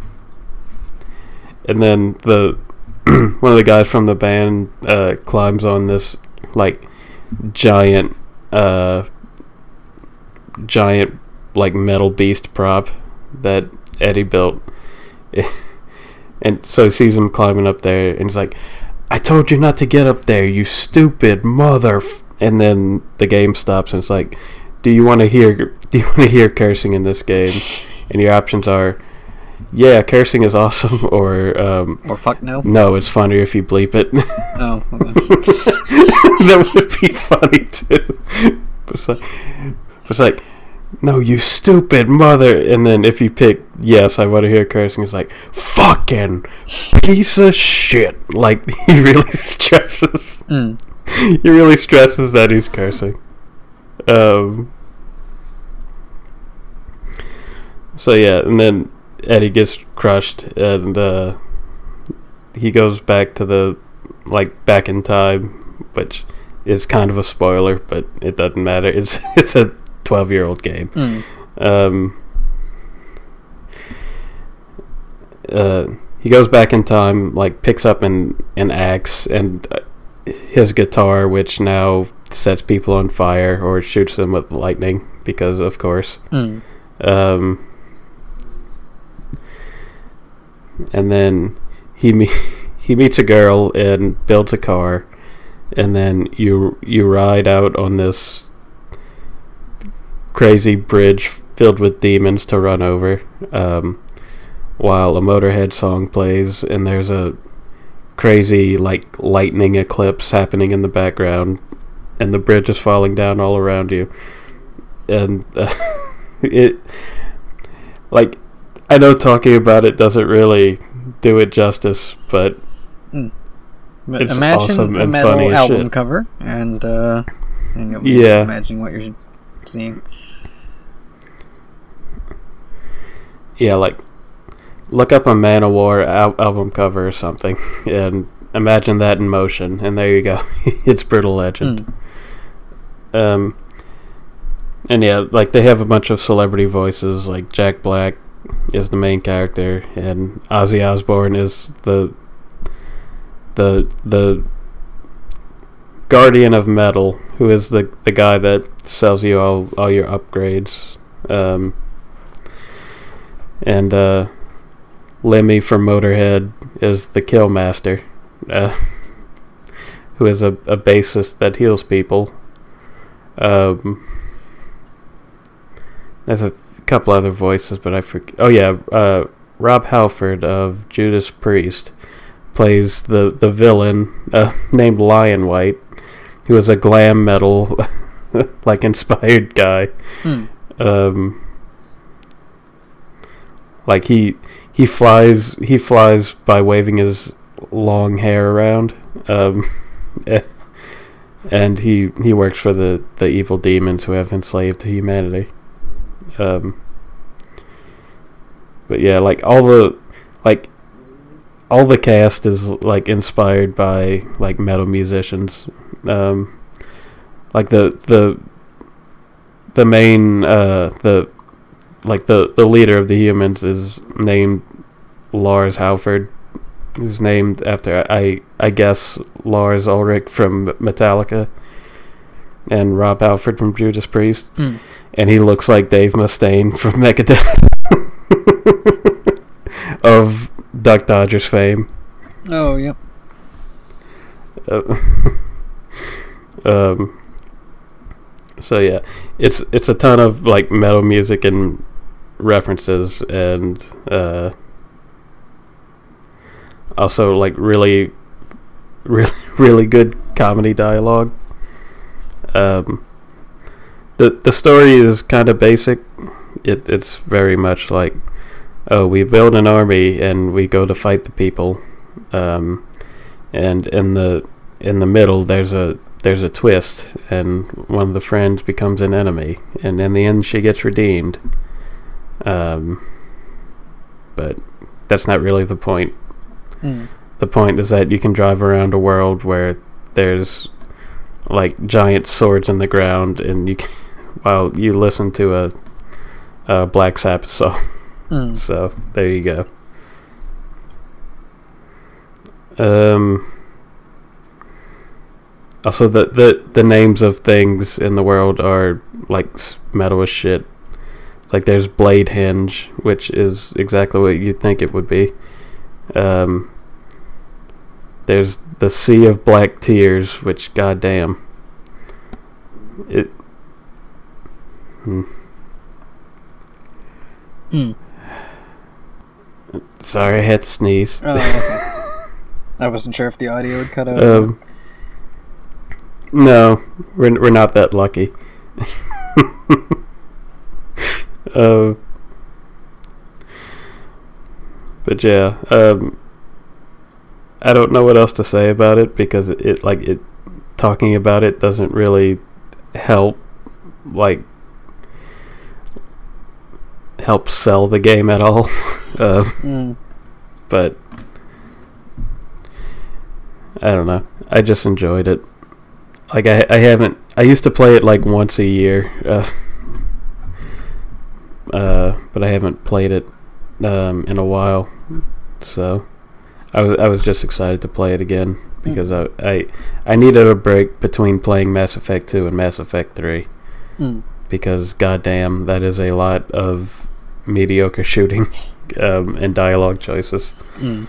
Speaker 1: and then the one of the guys from the band uh, climbs on this like giant uh, giant like metal beast prop that Eddie built. and so he sees him climbing up there and he's like, I told you not to get up there, you stupid mother. And then the game stops and it's like, do you want to hear do you want to hear cursing in this game? And your options are, yeah, cursing is awesome, or um,
Speaker 2: Or fuck no?
Speaker 1: no, it's funnier if you bleep it.
Speaker 2: Oh, okay.
Speaker 1: that would be funny too. But it's like, but it's like, no, you stupid mother. And then if you pick yes, I want to hear cursing. It's like fucking piece of shit. Like he really stresses.
Speaker 2: Mm.
Speaker 1: He really stresses that he's cursing. Um. So yeah, and then Eddie gets crushed, and uh, he goes back to the like back in time, which is kind of a spoiler, but it doesn't matter. It's it's a twelve year old game.
Speaker 2: Mm.
Speaker 1: Um, uh, he goes back in time, like picks up an an axe and uh, his guitar, which now sets people on fire or shoots them with lightning because, of course.
Speaker 2: Mm.
Speaker 1: Um, and then he me- he meets a girl and builds a car, and then you you ride out on this crazy bridge filled with demons to run over, um, while a Motorhead song plays, and there's a crazy like lightning eclipse happening in the background, and the bridge is falling down all around you, and uh, it like I know talking about it doesn't really do it justice, but
Speaker 3: But
Speaker 1: It's
Speaker 3: imagine
Speaker 1: awesome
Speaker 3: a metal album
Speaker 1: shit.
Speaker 3: cover, and uh, and you'll
Speaker 1: Yeah.
Speaker 3: imagine what you're seeing.
Speaker 1: Yeah, like look up a Manowar al- album cover or something, and imagine that in motion, and there you go. it's brutal legend.
Speaker 3: Mm.
Speaker 1: Um, and yeah, like they have a bunch of celebrity voices. Like Jack Black is the main character, and Ozzy Osbourne is the the the guardian of metal, who is the the guy that sells you all all your upgrades. Um, and uh, Lemmy from Motorhead is the Kill Master, uh, who is a, a bassist that heals people. Um, there's a couple other voices, but I forget. Oh yeah, uh, Rob Halford of Judas Priest plays the the villain uh, named Lionwhyte, who is a glam metal like inspired guy.
Speaker 3: Hmm.
Speaker 1: Um, like he he flies he flies by waving his long hair around. Um, and he he works for the the evil demons who have enslaved humanity. Um, but yeah, like all the like all the cast is like inspired by like metal musicians. Um, like the the the main uh the like the the leader of the humans is named Lars Halford, who's named after I I guess Lars Ulrich from Metallica, and Rob Halford from Judas Priest,
Speaker 2: Mm.
Speaker 1: and he looks like Dave Mustaine from Megadeth of Duck Dodgers fame.
Speaker 3: Oh, yep.
Speaker 1: Uh, um. So yeah, it's it's a ton of like metal music and references and uh, also like really, really, really good comedy dialogue. Um, the the story is kind of basic. It it's very much like, oh, we build an army and we go to fight the people. Um, and in the in the middle there's a there's a twist and one of the friends becomes an enemy and in the end she gets redeemed um, but that's not really the point
Speaker 3: Mm.
Speaker 1: the point is that you can drive around a world where there's like giant swords in the ground and you can, while you listen to a, a black sabbath song
Speaker 3: Mm.
Speaker 1: so there you go. Um. Also, the, the the names of things in the world are like metal as shit. Like there's Bladehenge, which is exactly what you'd think it would be. Um. There's the Sea of Black Tears, which goddamn. It. Hmm.
Speaker 3: Mm.
Speaker 1: Sorry, I had to sneeze.
Speaker 3: Oh, okay. I wasn't sure if the audio would cut out.
Speaker 1: Um, no, we're we're not that lucky. uh, but yeah, um, I don't know what else to say about it because it, it like it talking about it doesn't really help like help sell the game at all. uh,
Speaker 3: Mm.
Speaker 1: but I don't know. I just enjoyed it. Like I, I haven't. I used to play it like once a year, uh, but I haven't played it um, in a while. So I was just excited to play it again because I, I I needed a break between playing Mass Effect 2 and Mass Effect 3
Speaker 2: Mm.
Speaker 1: because goddamn that is a lot of mediocre shooting um, and dialogue choices.
Speaker 2: Mm.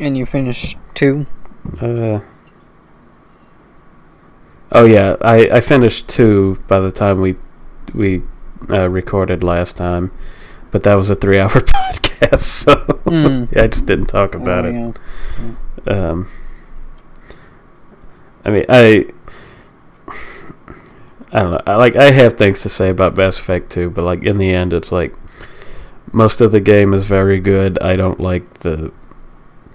Speaker 2: And you finished two?
Speaker 1: Uh, oh yeah, I, I finished two by the time we we uh, recorded last time, but that was a three hour podcast, so
Speaker 2: Mm.
Speaker 1: I just didn't talk about
Speaker 2: Oh,
Speaker 1: it.
Speaker 2: yeah.
Speaker 1: Um, I mean, I I don't know. I, like I have things to say about Mass Effect 2, but like in the end, it's like most of the game is very good. I don't like the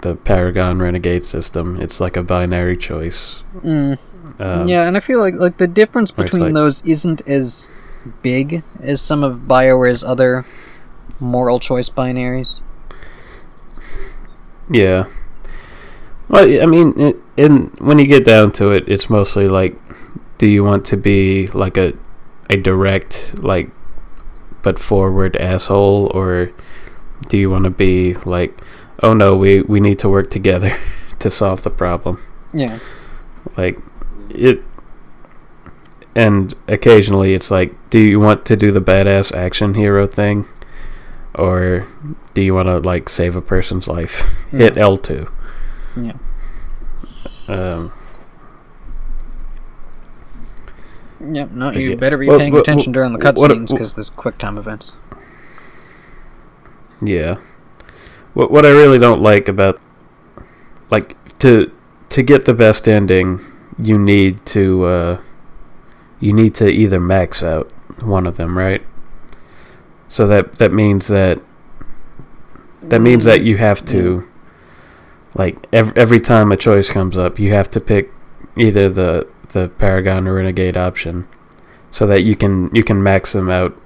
Speaker 1: the Paragon Renegade system. It's like a binary choice.
Speaker 2: Mm.
Speaker 1: Um,
Speaker 2: yeah, and I feel like like the difference between
Speaker 1: like-
Speaker 2: those isn't as big as some of BioWare's other moral choice binaries.
Speaker 1: Yeah. Well, I mean, it, in when you get down to it, it's mostly like, do you want to be like a a direct like, but forward asshole, or do you want to be like, oh no, we we need to work together to solve the problem?
Speaker 2: Yeah.
Speaker 1: Like it. And occasionally, it's like, do you want to do the badass action hero thing, or do you want to like save a person's life? Hit L two.
Speaker 2: Yeah.
Speaker 1: Um,
Speaker 2: Yep. No,
Speaker 1: Yeah.
Speaker 2: you better be
Speaker 1: Well,
Speaker 2: paying
Speaker 1: well,
Speaker 2: attention during the cutscenes because there's quick time events.
Speaker 1: yeah. What what I really don't like about like to to get the best ending, you need to uh, you need to either max out one of them, right? So that that means that that means that you have to like every every time a choice comes up, you have to pick either the the Paragon or Renegade option, so that you can you can max them out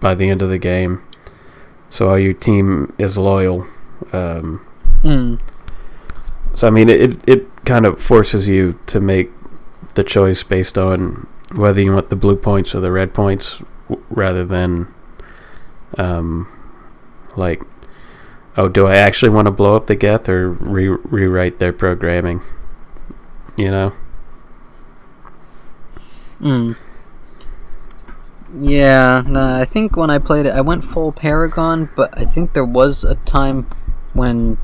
Speaker 1: by the end of the game, so all your team is loyal. Um,
Speaker 2: Mm.
Speaker 1: so I mean, it it kind of forces you to make the choice based on whether you want the blue points or the red points, w- rather than um, like, oh, do I actually want to blow up the Geth or re- rewrite their programming? You know.
Speaker 2: Mm. Yeah, no, I think when I played it, I went full Paragon, but I think there was a time when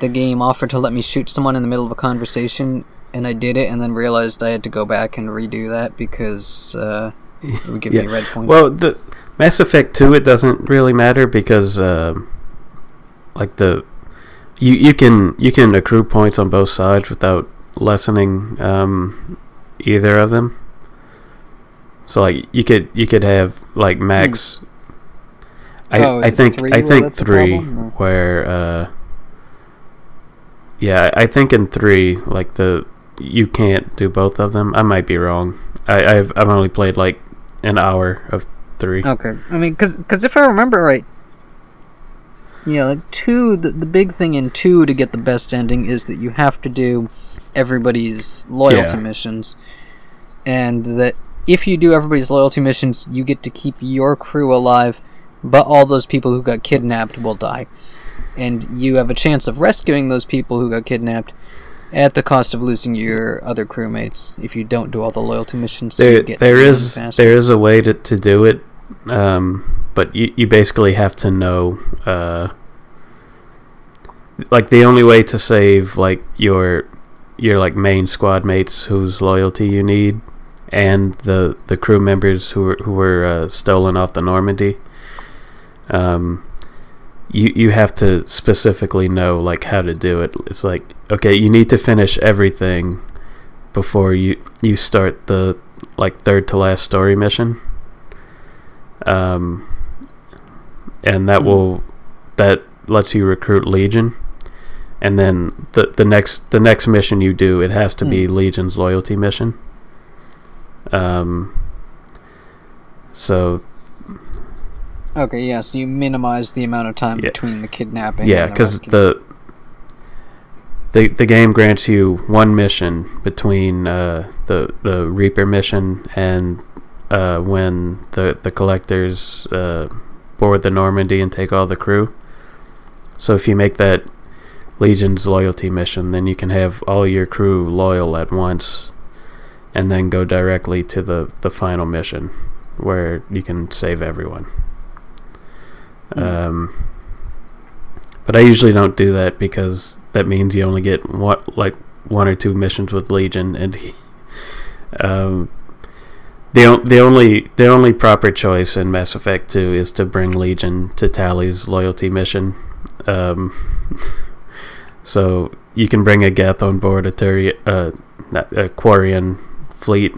Speaker 2: the game offered to let me shoot someone in the middle of a conversation, and I did it, and then realized I had to go back and redo that because uh, it would give
Speaker 1: Yeah.
Speaker 2: me red points.
Speaker 1: Well, the Mass Effect Two, it doesn't really matter because, um like the you you can you can accrue points on both sides without lessening um, either of them. So like you could you could have like max. I
Speaker 2: Oh,
Speaker 1: I think I think three where uh, yeah I I think in three like the you can't do both of them. I might be wrong. I I've I've only played like an hour of three.
Speaker 2: Okay, I mean, because cause if I remember right, yeah, like two. The, the big thing in two to get the best ending is that you have to do everybody's loyalty
Speaker 1: Yeah.
Speaker 2: missions, and that if you do everybody's loyalty missions, you get to keep your crew alive, but all those people who got kidnapped will die, and you have a chance of rescuing those people who got kidnapped. At the cost of losing your other crewmates, if you don't do all the loyalty missions,
Speaker 1: there there is there is a way to, to do it um, but you, you basically have to know uh, like the only way to save like your your like main squad mates whose loyalty you need and the the crew members who were who were uh, stolen off the Normandy um you you have to specifically know like how to do it. It's like okay you need to finish everything before you you start the like third to last story mission. Um and that
Speaker 2: Hmm.
Speaker 1: will that lets you recruit legion. And then the the next the next mission you do it has to be legion's loyalty mission. Um so
Speaker 2: Okay, yeah, so you minimize the amount of time
Speaker 1: Yeah.
Speaker 2: between the kidnapping.
Speaker 1: yeah
Speaker 2: and the
Speaker 1: because the the the game grants you one mission between uh, the the Reaper mission and uh, when the the collector's uh, board the Normandy and take all the crew. So if you make that Legion's loyalty mission, then you can have all your crew loyal at once, and then go directly to the the final mission, where you can save everyone. Um, but I usually don't do that because that means you only get what like one or two missions with Legion, and he, um, the the only the only proper choice in Mass Effect Two is to bring Legion to Tali's loyalty mission. Um, so you can bring a Geth on board a Turi- uh, a Quarian fleet,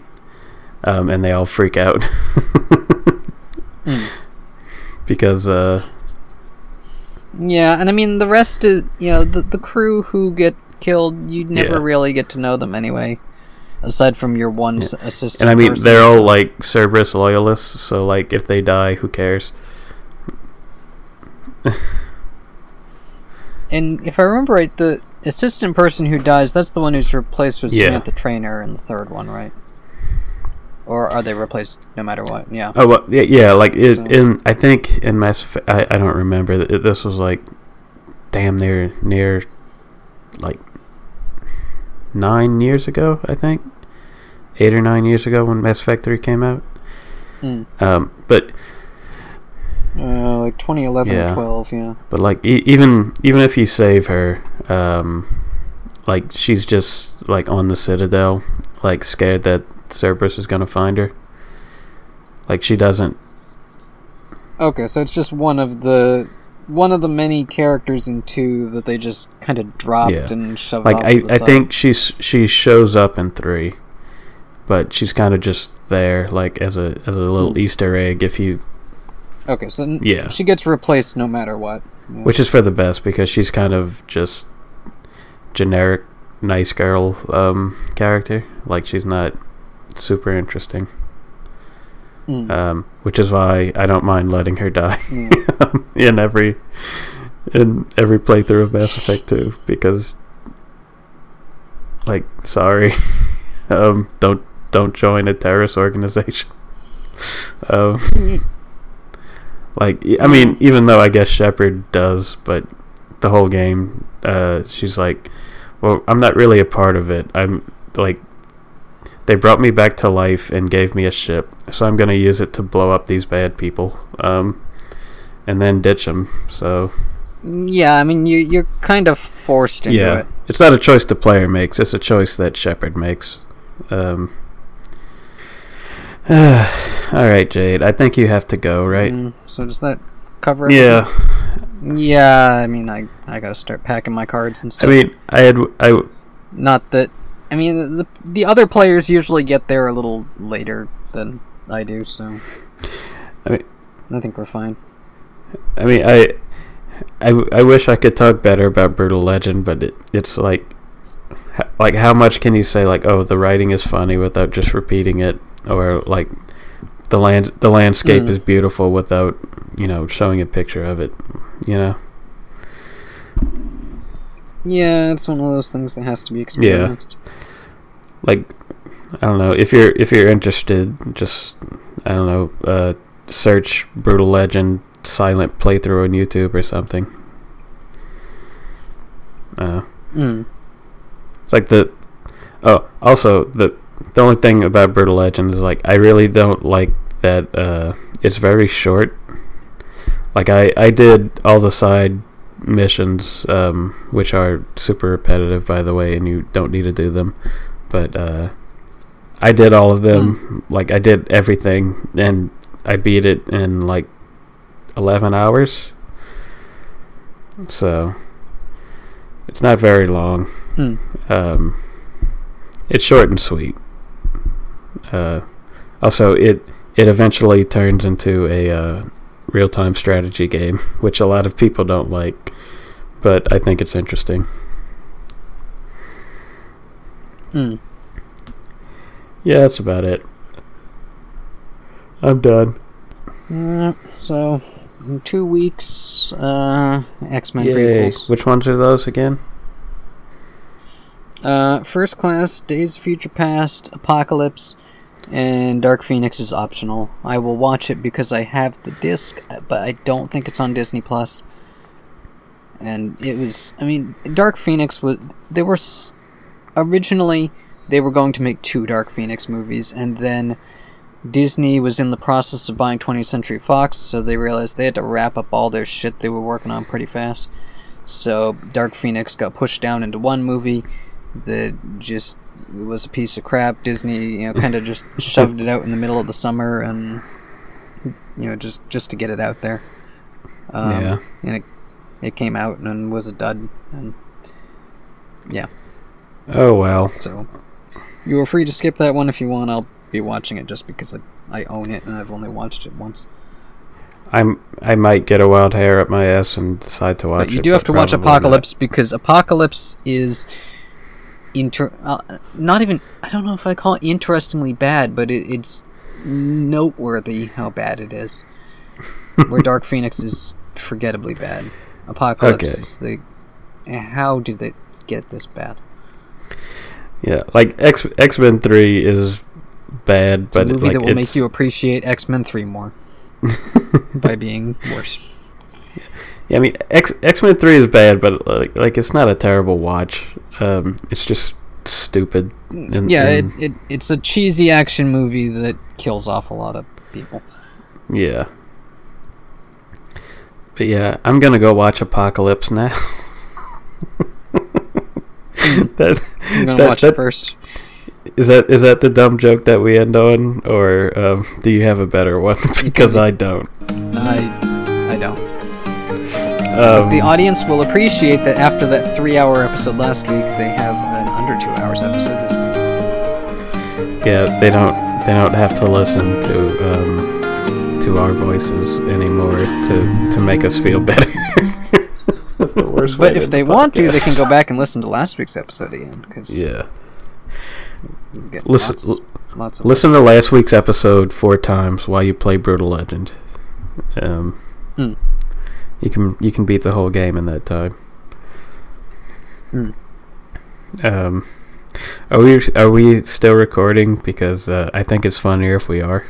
Speaker 1: um, and they all freak out
Speaker 2: Mm.
Speaker 1: Because uh,
Speaker 2: Yeah, and I mean the rest is you know the the crew who get killed, you never
Speaker 1: Yeah.
Speaker 2: really get to know them anyway, aside from your one s assistant.
Speaker 1: and I mean
Speaker 2: person,
Speaker 1: they're all
Speaker 2: so-
Speaker 1: like Cerberus loyalists, so like if they die, who cares?
Speaker 2: And if I remember right, the assistant person who dies, that's the one who's replaced with
Speaker 1: Yeah.
Speaker 2: Samantha Traynor in the third one, right? Or are they replaced no matter what? Yeah.
Speaker 1: Oh well, yeah, yeah. Like it,
Speaker 2: So-
Speaker 1: in, I think in Mass Effect, I, I don't remember. Th- This was like, damn near near, like nine years ago. I think eight or nine years ago when Mass Effect Three came out.
Speaker 2: Mm.
Speaker 1: Um, but
Speaker 2: Uh, like 2011
Speaker 1: Yeah.
Speaker 2: or 12, yeah.
Speaker 1: but like e- even even if you save her, um, like she's just like on the Citadel, like scared that Cerberus is gonna find her. Like she doesn't
Speaker 2: Okay, so it's just one of the one of the many characters in two that they just kind of dropped
Speaker 1: Yeah.
Speaker 2: and shoved
Speaker 1: like
Speaker 2: off
Speaker 1: I, I
Speaker 2: side.
Speaker 1: think she's she shows up in three, but she's kind of just there like as a as a little
Speaker 2: Hmm.
Speaker 1: Easter egg if you
Speaker 2: Okay, so n-
Speaker 1: Yeah.
Speaker 2: she gets replaced no matter what. Yeah.
Speaker 1: which is for the best because she's kind of just generic nice girl um character. Like she's not super interesting.
Speaker 2: Mm,
Speaker 1: um which is why I don't mind letting her die.
Speaker 2: Yeah.
Speaker 1: in every in every playthrough of Mass Effect 2 because like sorry. Um don't don't join a terrorist organization. Um like I mean even though I guess Shepard does but the whole game uh she's like well I'm not really a part of it I'm like they brought me back to life and gave me a ship so I'm going to use it to blow up these bad people um and then ditch them so
Speaker 2: Yeah, I mean you you're kind of forced into
Speaker 1: yeah
Speaker 2: it.
Speaker 1: it's not a choice the player makes it's a choice that Shepard makes um all right Jade I think you have to go right
Speaker 2: Mm, so does that cover? everything?
Speaker 1: yeah
Speaker 2: Yeah, I mean I I gotta start packing my cards and stuff.
Speaker 1: I mean I had I
Speaker 2: Not that. I mean, the the other players usually get there a little later than I do, so.
Speaker 1: I mean-
Speaker 2: I think we're fine.
Speaker 1: I mean, I, I, I wish I could talk better about Brutal Legend, but it, it's like, like how much can you say like, oh, the writing is funny without just repeating it, or like, the land the landscape
Speaker 2: Mm.
Speaker 1: is beautiful without you know showing a picture of it, you know.
Speaker 2: Yeah, it's one of those things that has to be experienced. Yeah.
Speaker 1: Like, I don't know if you're if you're interested, just I don't know, uh, search Brutal Legend silent playthrough on YouTube or something. Uh,
Speaker 2: Mm.
Speaker 1: It's like the oh, also the the only thing about Brutal Legend is like I really don't like that uh it's very short. Like I I did all the side missions um which are super repetitive by the way and you don't need to do them. But uh I did all of them. Like I did everything and I beat it in like 11 hours. So it's not very long.
Speaker 2: Mm.
Speaker 1: Um, it's short and sweet. Uh, also, it it eventually turns into a uh, real time strategy game, which a lot of people don't like, but I think it's interesting.
Speaker 2: Mm.
Speaker 1: Yeah, that's about it. I'm done.
Speaker 2: Uh, so, in two weeks, uh, X Men prequels.
Speaker 1: Which ones are those again?
Speaker 2: Uh, First Class, Days of Future Past, Apocalypse, and Dark Phoenix is optional. I will watch it because I have the disc, but I don't think it's on Disney Plus. And it was, I mean, Dark Phoenix was. They were s- originally they were going to make two Dark Phoenix movies, and then Disney was in the process of buying 20th Century Fox, so they realized they had to wrap up all their shit they were working on pretty fast. So Dark Phoenix got pushed down into one movie that just was a piece of crap. Disney, you know, kind of just shoved it out in the middle of the summer, and you know, just just to get it out there. Um,
Speaker 1: Yeah.
Speaker 2: and it it came out and was a dud, and yeah.
Speaker 1: Oh well.
Speaker 2: So you are free to skip that one if you want. I'll be watching it just because I, I own it and I've only watched it once.
Speaker 1: I'm I might get a wild hair up my ass and decide to watch
Speaker 2: But you
Speaker 1: it,
Speaker 2: do have to watch
Speaker 1: probably not.
Speaker 2: Apocalypse because Apocalypse is inter uh, not even I don't know if I call it interestingly bad, but it, it's noteworthy how bad it is. Where Dark Phoenix is forgettably bad. Apocalypse
Speaker 1: Okay.
Speaker 2: is the how did they get this bad?
Speaker 1: Yeah, like X X Men Three is bad,
Speaker 2: It's a
Speaker 1: but it,
Speaker 2: movie
Speaker 1: like
Speaker 2: that will make you appreciate X Men Three more by being worse.
Speaker 1: Yeah. I mean, X X Men Three is bad, but like like it's not a terrible watch. Um, it's just stupid. And,
Speaker 2: yeah, it,
Speaker 1: and-
Speaker 2: it it's a cheesy action movie that kills off a lot of people.
Speaker 1: yeah. But yeah, I'm gonna go watch Apocalypse now. that,
Speaker 2: I'm gonna
Speaker 1: that-
Speaker 2: watch
Speaker 1: that-
Speaker 2: it first.
Speaker 1: Is that is that the dumb joke that we end on, or um, do you have a better one? because I don't.
Speaker 2: I.
Speaker 1: Um,
Speaker 2: the audience will appreciate that after that three-hour episode last week, they have an under two hours episode this week.
Speaker 1: yeah, they don't they don't have to listen to um, to our voices anymore to to make us feel better. That's the worst. way
Speaker 2: But if they
Speaker 1: the
Speaker 2: want to, they can go back and listen to last week's episode again. Cause
Speaker 1: Yeah, Listen-
Speaker 2: lots, of- lots of
Speaker 1: listen to last week's episode four times while you play Brutal Legend. Um,
Speaker 2: Hmm.
Speaker 1: You can you can beat the whole game in that time.
Speaker 2: Hmm.
Speaker 1: Um, are we are we still recording? Because uh, I think it's funnier if we are.